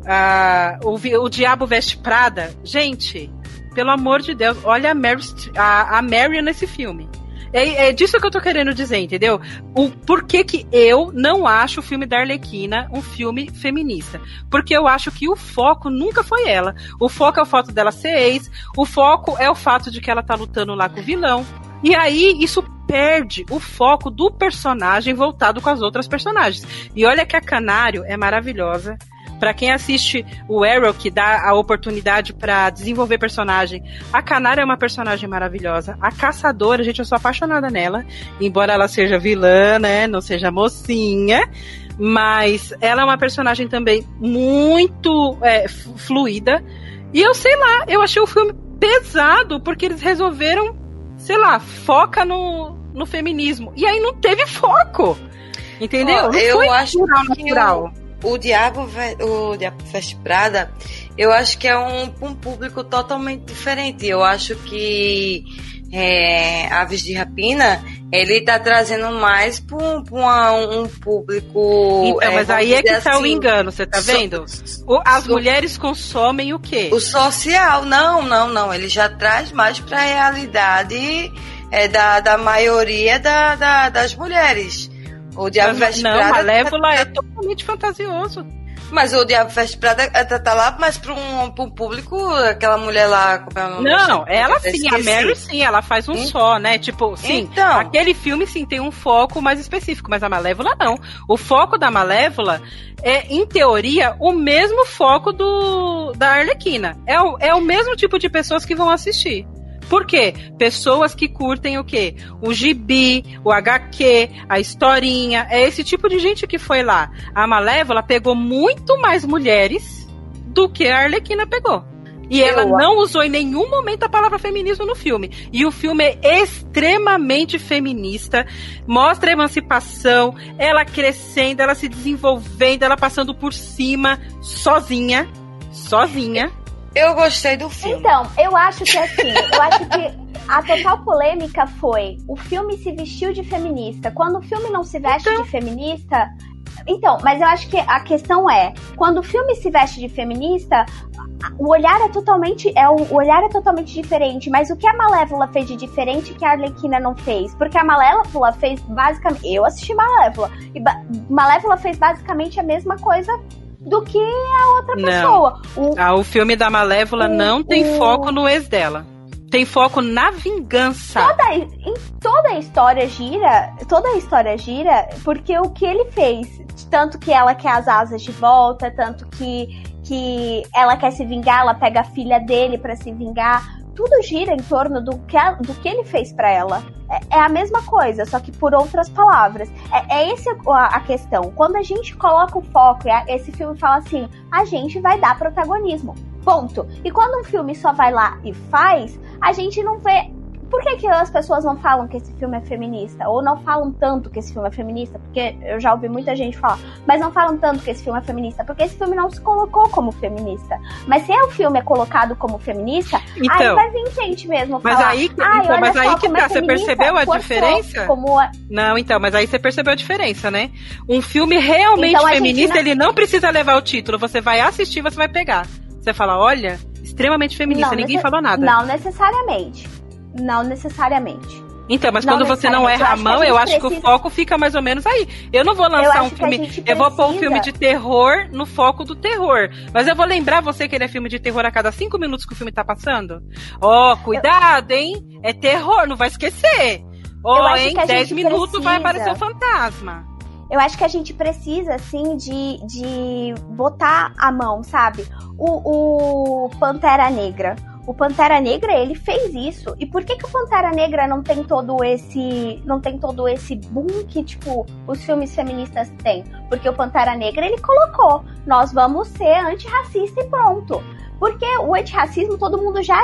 Uh, o, o Diabo Veste Prada. Gente, pelo amor de Deus, olha a Mary, a, a Mary nesse filme. É, é, disso que eu tô querendo dizer, entendeu? O porquê que eu não acho o filme da Arlequina um filme feminista. Porque eu acho que o foco nunca foi ela. O foco é o fato dela ser ex, o foco é o fato de que ela tá lutando lá com o vilão. E aí, isso perde o foco do personagem voltado com as outras personagens. E olha que a Canário é maravilhosa. Para quem assiste o Arrow, que dá a oportunidade para desenvolver personagem, a Canária é uma personagem maravilhosa. A Caçadora, gente, eu sou apaixonada nela. Embora ela seja vilã, né? Não seja mocinha. Mas ela é uma personagem também muito é, fluida. E eu sei lá, eu achei o filme pesado, porque eles resolveram, sei lá, foca no, no feminismo. E aí não teve foco. Entendeu? Oh, eu acho natural, natural. Eu o Diabo, o Diabo Veste Prada, eu acho que é um, um público totalmente diferente. Eu acho que é, Aves de Rapina, ele tá trazendo mais para um, um, público. Então, é, mas aí é que assim, tá o assim, engano, você tá vendo? So, As so, mulheres consomem o quê? O social, não, não, não. Ele já traz mais para a realidade é, da, da maioria da, da, das mulheres. O Diabo mas, Veste não, Prada. Malévola tá, é totalmente fantasioso. Mas o Diabo Veste Prada tá, tá lá, mas para um, pra um público, aquela mulher lá. Como é não, ela sim, a Mary sim, ela faz um hum? só, né? Tipo, sim, então. aquele filme sim tem um foco mais específico, mas a Malévola não. O foco da Malévola é, em teoria, o mesmo foco do da Arlequina. É o, é o mesmo tipo de pessoas que vão assistir. Por quê? Pessoas que curtem o quê? O gibi, o HQ, a historinha. É esse tipo de gente que foi lá. A Malévola pegou muito mais mulheres do que a Arlequina pegou. E ela não usou em nenhum momento a palavra feminismo no filme. E o filme é extremamente feminista, mostra a emancipação, ela crescendo, ela se desenvolvendo, ela passando por cima, sozinha. Sozinha. Eu gostei do filme. Então, eu acho que assim, eu acho que a total polêmica foi o filme se vestiu de feminista. Quando o filme não se veste então... de feminista. Então, mas eu acho que a questão é, quando o filme se veste de feminista, o olhar é totalmente é o, olhar é totalmente diferente, mas o que a Malévola fez de diferente que a Arlequina não fez? Porque a Malévola fez basicamente, eu assisti Malévola e ba Malévola fez basicamente a mesma coisa do que a outra não. pessoa. O, ah, o filme da Malévola o, não tem o... foco no ex dela. Tem foco na vingança. Toda, em toda a história gira, toda a história gira porque o que ele fez, tanto que ela quer as asas de volta, tanto que que ela quer se vingar, ela pega a filha dele para se vingar tudo gira em torno do que, a, do que ele fez para ela. É, é, a mesma coisa, só que por outras palavras. É, é essa a, a, questão. Quando a gente coloca o foco, esse filme fala assim: a gente vai dar protagonismo. Ponto. E quando um filme só vai lá e faz, a gente não vê por que, que as pessoas não falam que esse filme é feminista? Ou não falam tanto que esse filme é feminista? Porque eu já ouvi muita gente falar, mas não falam tanto que esse filme é feminista, porque esse filme não se colocou como feminista. Mas se o filme é colocado como feminista, então, aí vai vir gente mesmo mas falar. Aí, então, mas aí que tá, é você percebeu a diferença? Como... Não, então, mas aí você percebeu a diferença, né? Um filme realmente então, feminista, não... ele não precisa levar o título, você vai assistir, você vai pegar. Você fala, olha, extremamente feminista, não, ninguém falou nada. Não necessariamente. Não necessariamente. Então, mas não quando você não erra a mão, eu acho precisa... que o foco fica mais ou menos aí. Eu não vou lançar um filme. Eu vou pôr um filme de terror no foco do terror. Mas eu vou lembrar você que ele é filme de terror a cada cinco minutos que o filme tá passando. Ó, oh, cuidado, eu... hein? É terror, não vai esquecer. Ó, oh, em dez minutos precisa... vai aparecer o um fantasma. Eu acho que a gente precisa, assim, de, de botar a mão, sabe? O, o Pantera Negra o Pantera Negra, ele fez isso. E por que que o Pantera Negra não tem todo esse não tem todo esse boom que tipo os filmes feministas têm? Porque o Pantera Negra ele colocou, nós vamos ser antirracista e pronto. Porque o antirracismo todo mundo já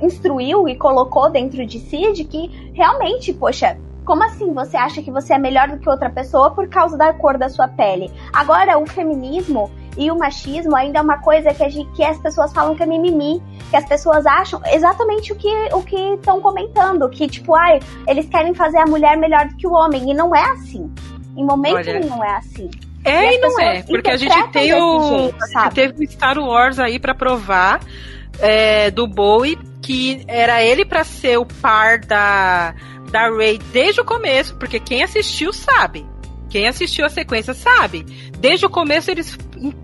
instruiu e colocou dentro de si de que realmente, poxa, como assim você acha que você é melhor do que outra pessoa por causa da cor da sua pele? Agora, o feminismo, e o machismo ainda é uma coisa que, gente, que as pessoas falam que é mimimi, que as pessoas acham exatamente o que o que estão comentando, que tipo, ai, eles querem fazer a mulher melhor do que o homem, e não é assim. Em momento Olha, não é assim. É e, e não é, porque a gente tem o jeito, a gente teve o Star Wars aí para provar é, do Bowie que era ele para ser o par da da Ray desde o começo, porque quem assistiu sabe. Quem assistiu a sequência sabe. Desde o começo eles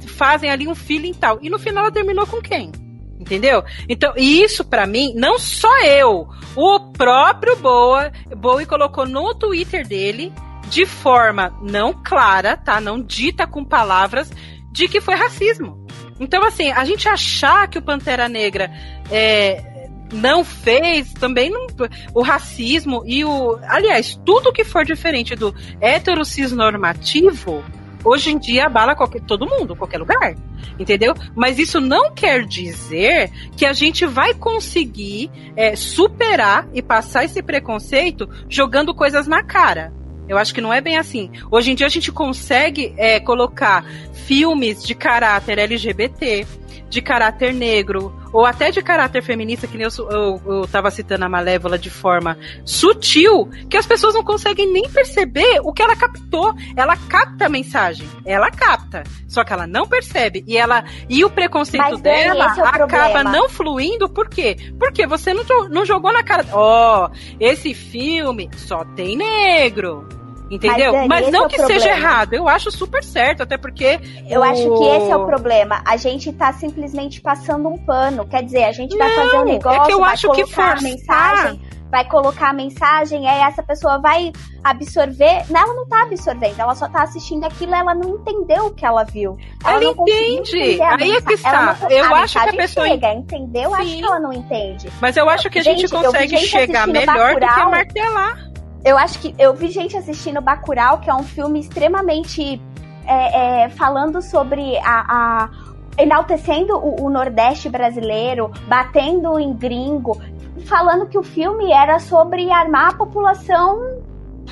fazem ali um feeling tal. E no final ela terminou com quem? Entendeu? Então, isso para mim, não só eu, o próprio Boa, Bowie colocou no Twitter dele, de forma não clara, tá? Não dita com palavras, de que foi racismo. Então, assim, a gente achar que o Pantera Negra é, não fez também não, o racismo e o. Aliás, tudo que for diferente do heterocis normativo, hoje em dia abala qualquer, todo mundo, qualquer lugar. Entendeu? Mas isso não quer dizer que a gente vai conseguir é, superar e passar esse preconceito jogando coisas na cara. Eu acho que não é bem assim. Hoje em dia a gente consegue é, colocar filmes de caráter LGBT, de caráter negro, ou até de caráter feminista, que nem eu, eu, eu tava citando a Malévola de forma sutil, que as pessoas não conseguem nem perceber o que ela captou. Ela capta a mensagem, ela capta, só que ela não percebe. E ela e o preconceito Mas, dela é acaba problema. não fluindo, por quê? Porque você não, não jogou na cara. Ó, oh, esse filme só tem negro. Entendeu? Mas, Dani, Mas não é que problema. seja errado, eu acho super certo, até porque. Eu o... acho que esse é o problema. A gente tá simplesmente passando um pano. Quer dizer, a gente vai não, fazer um negócio, é que eu vai acho colocar que forçar... a mensagem, vai colocar a mensagem, aí essa pessoa vai absorver. Não, ela não tá absorvendo, ela só tá assistindo aquilo, ela não entendeu o que ela viu. Ela, ela entende. Aí é que está. Não, eu acho que a pessoa. Chega, entendeu? Sim. Acho que ela não entende. Mas eu acho que a gente, gente consegue chegar melhor Bacurau, do que martelar eu acho que eu vi gente assistindo Bacurau, que é um filme extremamente é, é, falando sobre a, a enaltecendo o, o, Nordeste brasileiro, batendo em gringo, falando que o filme era sobre armar a população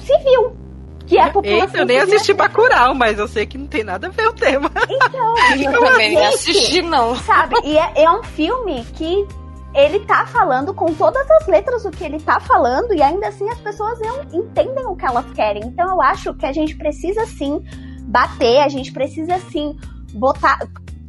civil. Que é a população Eita, eu nem assisti Bacurau, mas eu sei que não tem nada a ver o tema. Então, eu também não assisti, não. Sabe, e é, é um filme que ele tá falando com todas as letras o que ele tá falando e ainda assim as pessoas não entendem o que elas querem. Então eu acho que a gente precisa sim bater, a gente precisa sim botar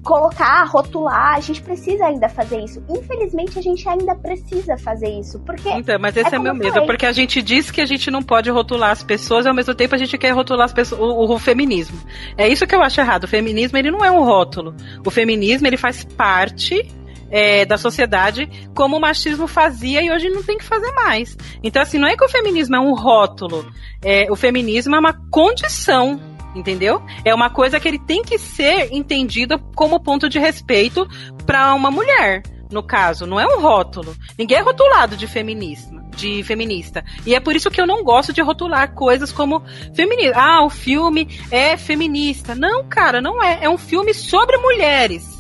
colocar, rotular, a gente precisa ainda fazer isso. Infelizmente, a gente ainda precisa fazer isso, porque... Então, mas esse é, é meu medo, porque a gente diz que a gente não pode rotular as pessoas, e ao mesmo tempo a gente quer rotular as pessoas, o, o, feminismo. É isso que eu acho errado. O feminismo, ele não é um rótulo. O feminismo, ele faz parte é, da sociedade como o machismo fazia e hoje não tem que fazer mais. Então, assim, não é que o feminismo é um rótulo, é, o feminismo é uma condição entendeu? É uma coisa que ele tem que ser entendido como ponto de respeito para uma mulher, no caso, não é um rótulo. Ninguém é rotulado de feminismo, de feminista. E é por isso que eu não gosto de rotular coisas como feminista. Ah, o filme é feminista. Não, cara, não é. É um filme sobre mulheres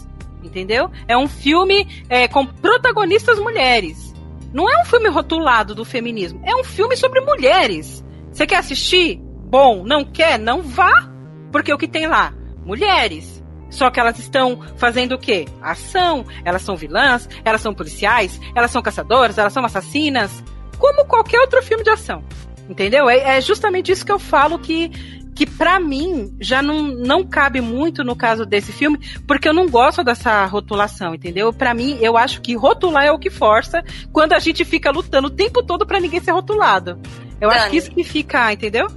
entendeu? É um filme é, com protagonistas mulheres. Não é um filme rotulado do feminismo, é um filme sobre mulheres. Você quer assistir? Bom, não quer? Não vá. Porque o que tem lá? Mulheres. Só que elas estão fazendo o quê? Ação. Elas são vilãs, elas são policiais, elas são caçadoras, elas são assassinas. Como qualquer outro filme de ação. Entendeu? É, é justamente isso que eu falo que que para mim já não, não cabe muito no caso desse filme, porque eu não gosto dessa rotulação, entendeu? Para mim, eu acho que rotular é o que força quando a gente fica lutando o tempo todo para ninguém ser rotulado. Eu Dani, acho que isso que fica, entendeu?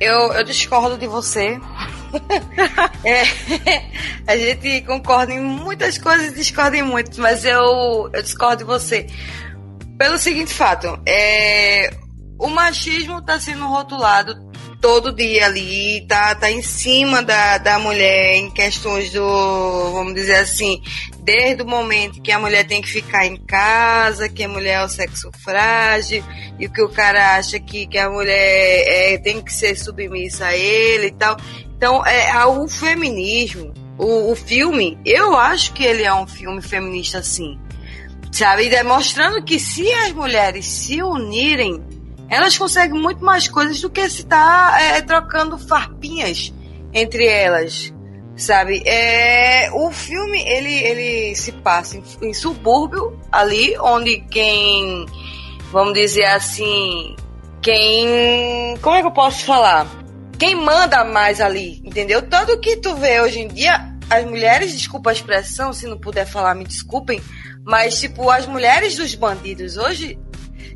Eu, eu discordo de você. é, a gente concorda em muitas coisas e discorda em muitas, mas eu, eu discordo de você. Pelo seguinte fato, é, o machismo está sendo rotulado todo dia ali, tá, tá em cima da, da mulher em questões do, vamos dizer assim, desde o momento que a mulher tem que ficar em casa, que a mulher é o sexo frágil, e o que o cara acha que, que a mulher é, tem que ser submissa a ele e tal. Então, é, o feminismo, o, o filme, eu acho que ele é um filme feminista sim. Sabe? Demonstrando que se as mulheres se unirem elas conseguem muito mais coisas do que se tá é, trocando farpinhas entre elas, sabe? É, o filme ele, ele se passa em, em subúrbio ali, onde quem, vamos dizer assim, quem, como é que eu posso falar? Quem manda mais ali, entendeu? Tanto que tu vê hoje em dia as mulheres, desculpa a expressão, se não puder falar, me desculpem, mas tipo as mulheres dos bandidos hoje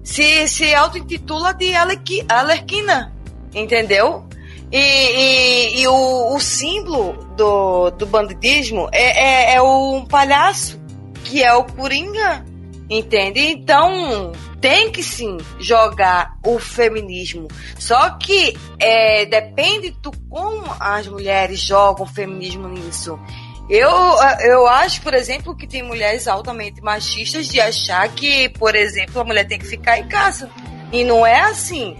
se, se auto-intitula de Alerquina, entendeu? E, e, e o, o, símbolo do, do banditismo é, é, é palhaço, que é o Coringa, entende? Então, tem que sim jogar o feminismo. Só que é, depende do como as mulheres jogam o feminismo nisso. Eu, eu acho, por exemplo, que tem mulheres altamente machistas de achar que, por exemplo, a mulher tem que ficar em casa. E não é assim.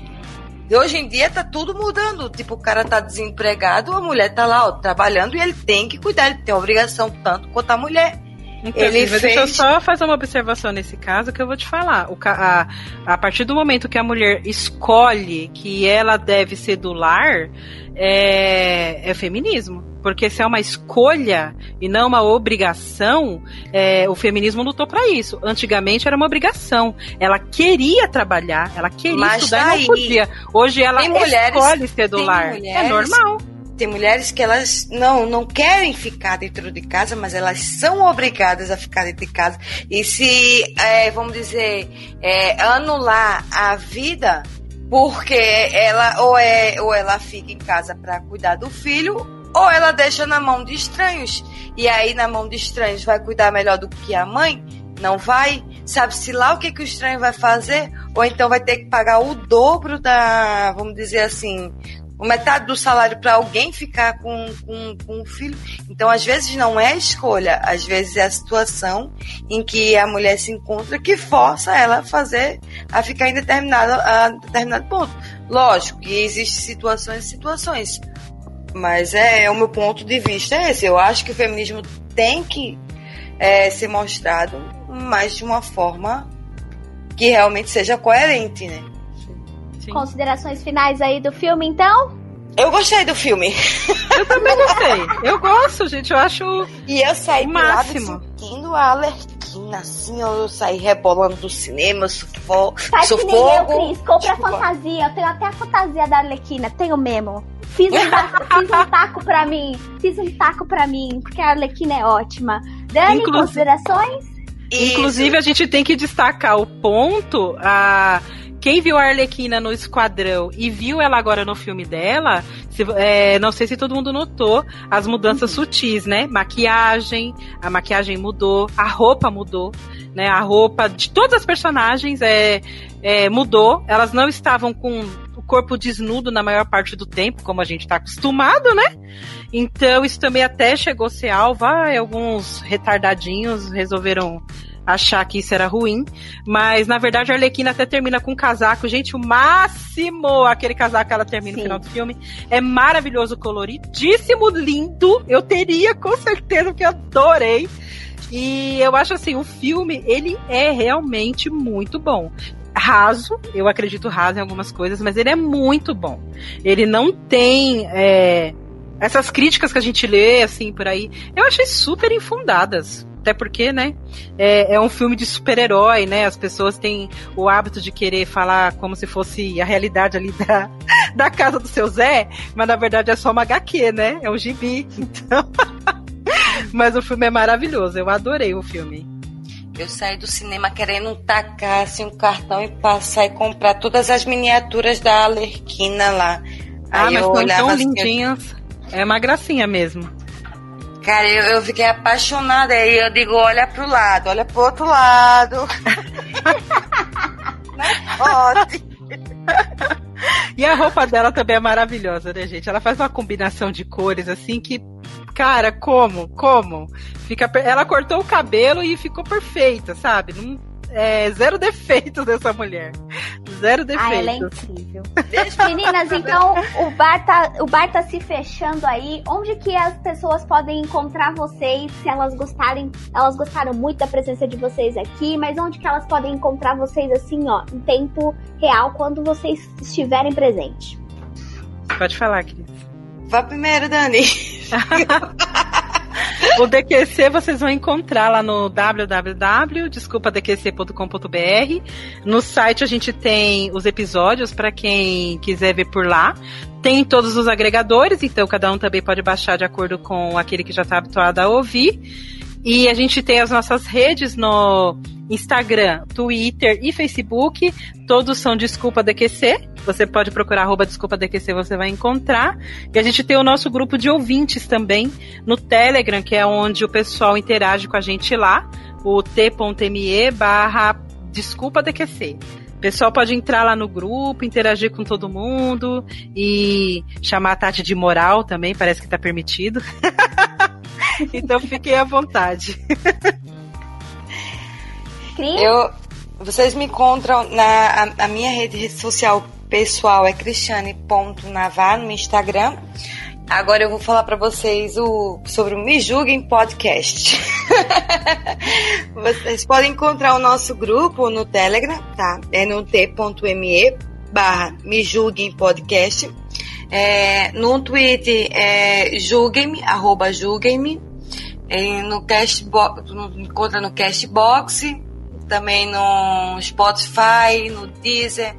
E hoje em dia tá tudo mudando. Tipo, o cara tá desempregado, a mulher tá lá ó, trabalhando e ele tem que cuidar, ele tem obrigação tanto quanto a mulher. Inclusive, ele fez... deixa eu só fazer uma observação nesse caso que eu vou te falar. O, a, a partir do momento que a mulher escolhe que ela deve ser do lar, é, é feminismo. Porque se é uma escolha e não uma obrigação, é, o feminismo lutou para isso. Antigamente era uma obrigação. Ela queria trabalhar, ela queria Mas estudar daí, e não podia. Hoje ela escolhe ser do lar. É normal tem mulheres que elas não, não querem ficar dentro de casa, mas elas são obrigadas a ficar dentro de casa. E se, é, vamos dizer, é, anular a vida, porque ela ou, é, ou ela fica em casa para cuidar do filho, ou ela deixa na mão de estranhos. E aí, na mão de estranhos, vai cuidar melhor do que a mãe? Não vai? Sabe-se lá o que, que o estranho vai fazer? Ou então vai ter que pagar o dobro da, vamos dizer assim, metade do salário para alguém ficar com, com, com um filho. Então, às vezes, não é a escolha, às vezes é a situação em que a mulher se encontra que força ela a fazer, a ficar em determinado, a determinado ponto. Lógico que existem situações e situações, mas é, é, o meu ponto de vista é esse. Eu acho que o feminismo tem que é, ser mostrado, mas de uma forma que realmente seja coerente, né? Sim. Considerações finais aí do filme, então? Eu gostei do filme. Eu também gostei. Eu gosto, gente. Eu acho. E eu saí o máximo. sentindo a alerquina, assim, eu saí rebolando do cinema, sufoco. Faz que nem eu, Cris. Compra tipo... a fantasia. Eu tenho até a fantasia da Arlequina. Tenho mesmo. Fiz um, taco, fiz um taco pra mim. Fiz um taco pra mim, porque a Arlequina é ótima. Dani, Inclu... considerações? Inclusive, a gente tem que destacar o ponto. A quem viu a Arlequina no Esquadrão e viu ela agora no filme dela, se, é, não sei se todo mundo notou as mudanças uhum. sutis, né? Maquiagem, a maquiagem mudou, a roupa mudou, né? A roupa de todas as personagens é, é mudou. Elas não estavam com o corpo desnudo na maior parte do tempo, como a gente está acostumado, né? Então isso também até chegou a ser alvo. Ah, alguns retardadinhos resolveram achar que isso era ruim. Mas, na verdade, a Arlequina até termina com um casaco. Gente, o máximo aquele casaco que ela termina Sim. no final do filme. É maravilhoso, coloridíssimo, lindo. Eu teria, com certeza, porque adorei. E eu acho assim, o filme, ele é realmente muito bom raso, eu acredito raso em algumas coisas, mas ele é muito bom. Ele não tem é, essas críticas que a gente lê, assim, por aí, eu achei super infundadas. Até porque, né, é, é um filme de super-herói, né? As pessoas têm o hábito de querer falar como se fosse a realidade ali da, da casa do seu Zé, mas na verdade é só uma HQ, né? É um gibi. Então. mas o filme é maravilhoso, eu adorei o filme. Eu saí do cinema querendo tacar assim, um cartão e passar e comprar todas as miniaturas da Alerquina lá. Ah, Aí mas estão tão assim, lindinhas. É uma gracinha mesmo. Cara, eu, eu fiquei apaixonada. Aí eu digo, olha pro lado, olha pro outro lado. Não pode. E a roupa dela também é maravilhosa, né, gente? Ela faz uma combinação de cores assim que Cara, como? Como? Fica, ela cortou o cabelo e ficou perfeita, sabe? Não, é, zero defeitos dessa mulher. Zero defeitos. Ah, ela é incrível. Meninas, então o bar, tá, o bar tá se fechando aí. Onde que as pessoas podem encontrar vocês, se elas gostarem? Elas gostaram muito da presença de vocês aqui, mas onde que elas podem encontrar vocês assim, ó, em tempo real, quando vocês estiverem presentes? Pode falar, Cris. Vá primeiro, Dani. o DQC vocês vão encontrar lá no www.desculpadqc.com.br. No site a gente tem os episódios para quem quiser ver por lá. Tem todos os agregadores, então cada um também pode baixar de acordo com aquele que já está habituado a ouvir. E a gente tem as nossas redes no Instagram, Twitter e Facebook. Todos são Desculpa DQC. Você pode procurar arroba Desculpa DQC, você vai encontrar. E a gente tem o nosso grupo de ouvintes também no Telegram, que é onde o pessoal interage com a gente lá. O t.me barra Desculpa DQC. O pessoal pode entrar lá no grupo, interagir com todo mundo e chamar a Tati de moral também, parece que tá permitido. então fiquem à vontade. Eu, vocês me encontram na a, a minha rede social pessoal é cristiane.navar no Instagram. Agora eu vou falar para vocês o, sobre o Me Julguem Podcast. vocês podem encontrar o nosso grupo no Telegram, tá? É no t.me barra Me Julguem Podcast. É, no Twitter é julguem-me, arroba julguem-me. É, no Castbox, encontra no Castbox, também no Spotify, no Deezer,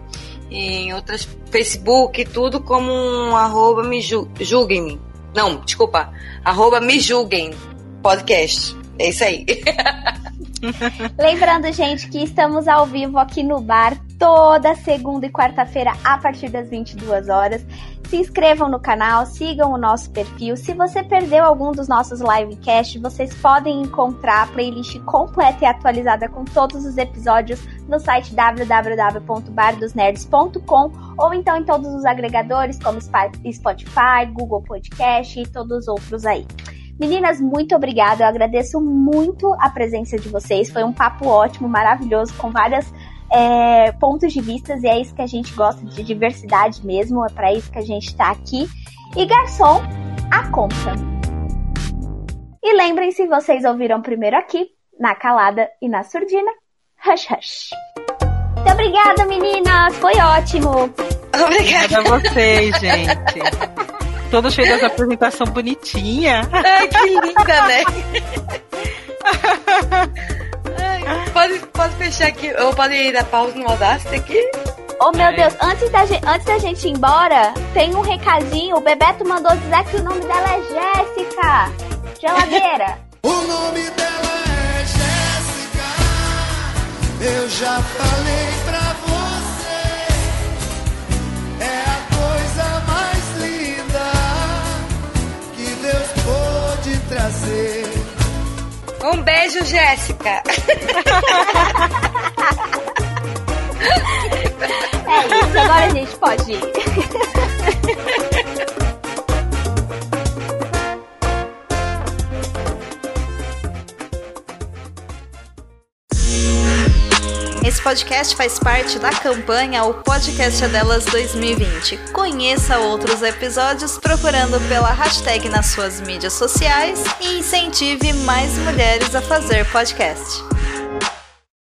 em outras Facebook, tudo como um arroba me julguem-me. Não, desculpa, arroba me julguem podcast. É isso aí. Lembrando, gente, que estamos ao vivo aqui no bar toda segunda e quarta-feira a partir das 22 horas. Se inscrevam no canal, sigam o nosso perfil. Se você perdeu algum dos nossos livecasts, vocês podem encontrar a playlist completa e atualizada com todos os episódios no site www.bardosnerds.com ou então em todos os agregadores como Spotify, Google Podcast e todos os outros aí. Meninas, muito obrigada. Eu agradeço muito a presença de vocês. Foi um papo ótimo, maravilhoso, com várias é, pontos de vista e é isso que a gente gosta de diversidade mesmo. É para isso que a gente está aqui. E garçom, a conta. E lembrem-se, vocês ouviram primeiro aqui, na calada e na surdina. Hush, hush. Muito obrigada, meninas. Foi ótimo. Obrigada a vocês, gente. Todo cheio dessa apresentação bonitinha. Ai, que linda, né? Ai, pode, pode fechar aqui. Ou pode dar pausa no Audacity aqui? Oh meu é. Deus, antes da, gente, antes da gente ir embora, tem um recadinho. O Bebeto mandou dizer que o nome dela é Jéssica. Geladeira. o nome dela é Jéssica. Eu já falei pra Um beijo, Jéssica. é isso, agora a gente pode ir. Esse podcast faz parte da campanha O Podcast é Delas 2020. Conheça outros episódios procurando pela hashtag nas suas mídias sociais e incentive mais mulheres a fazer podcast.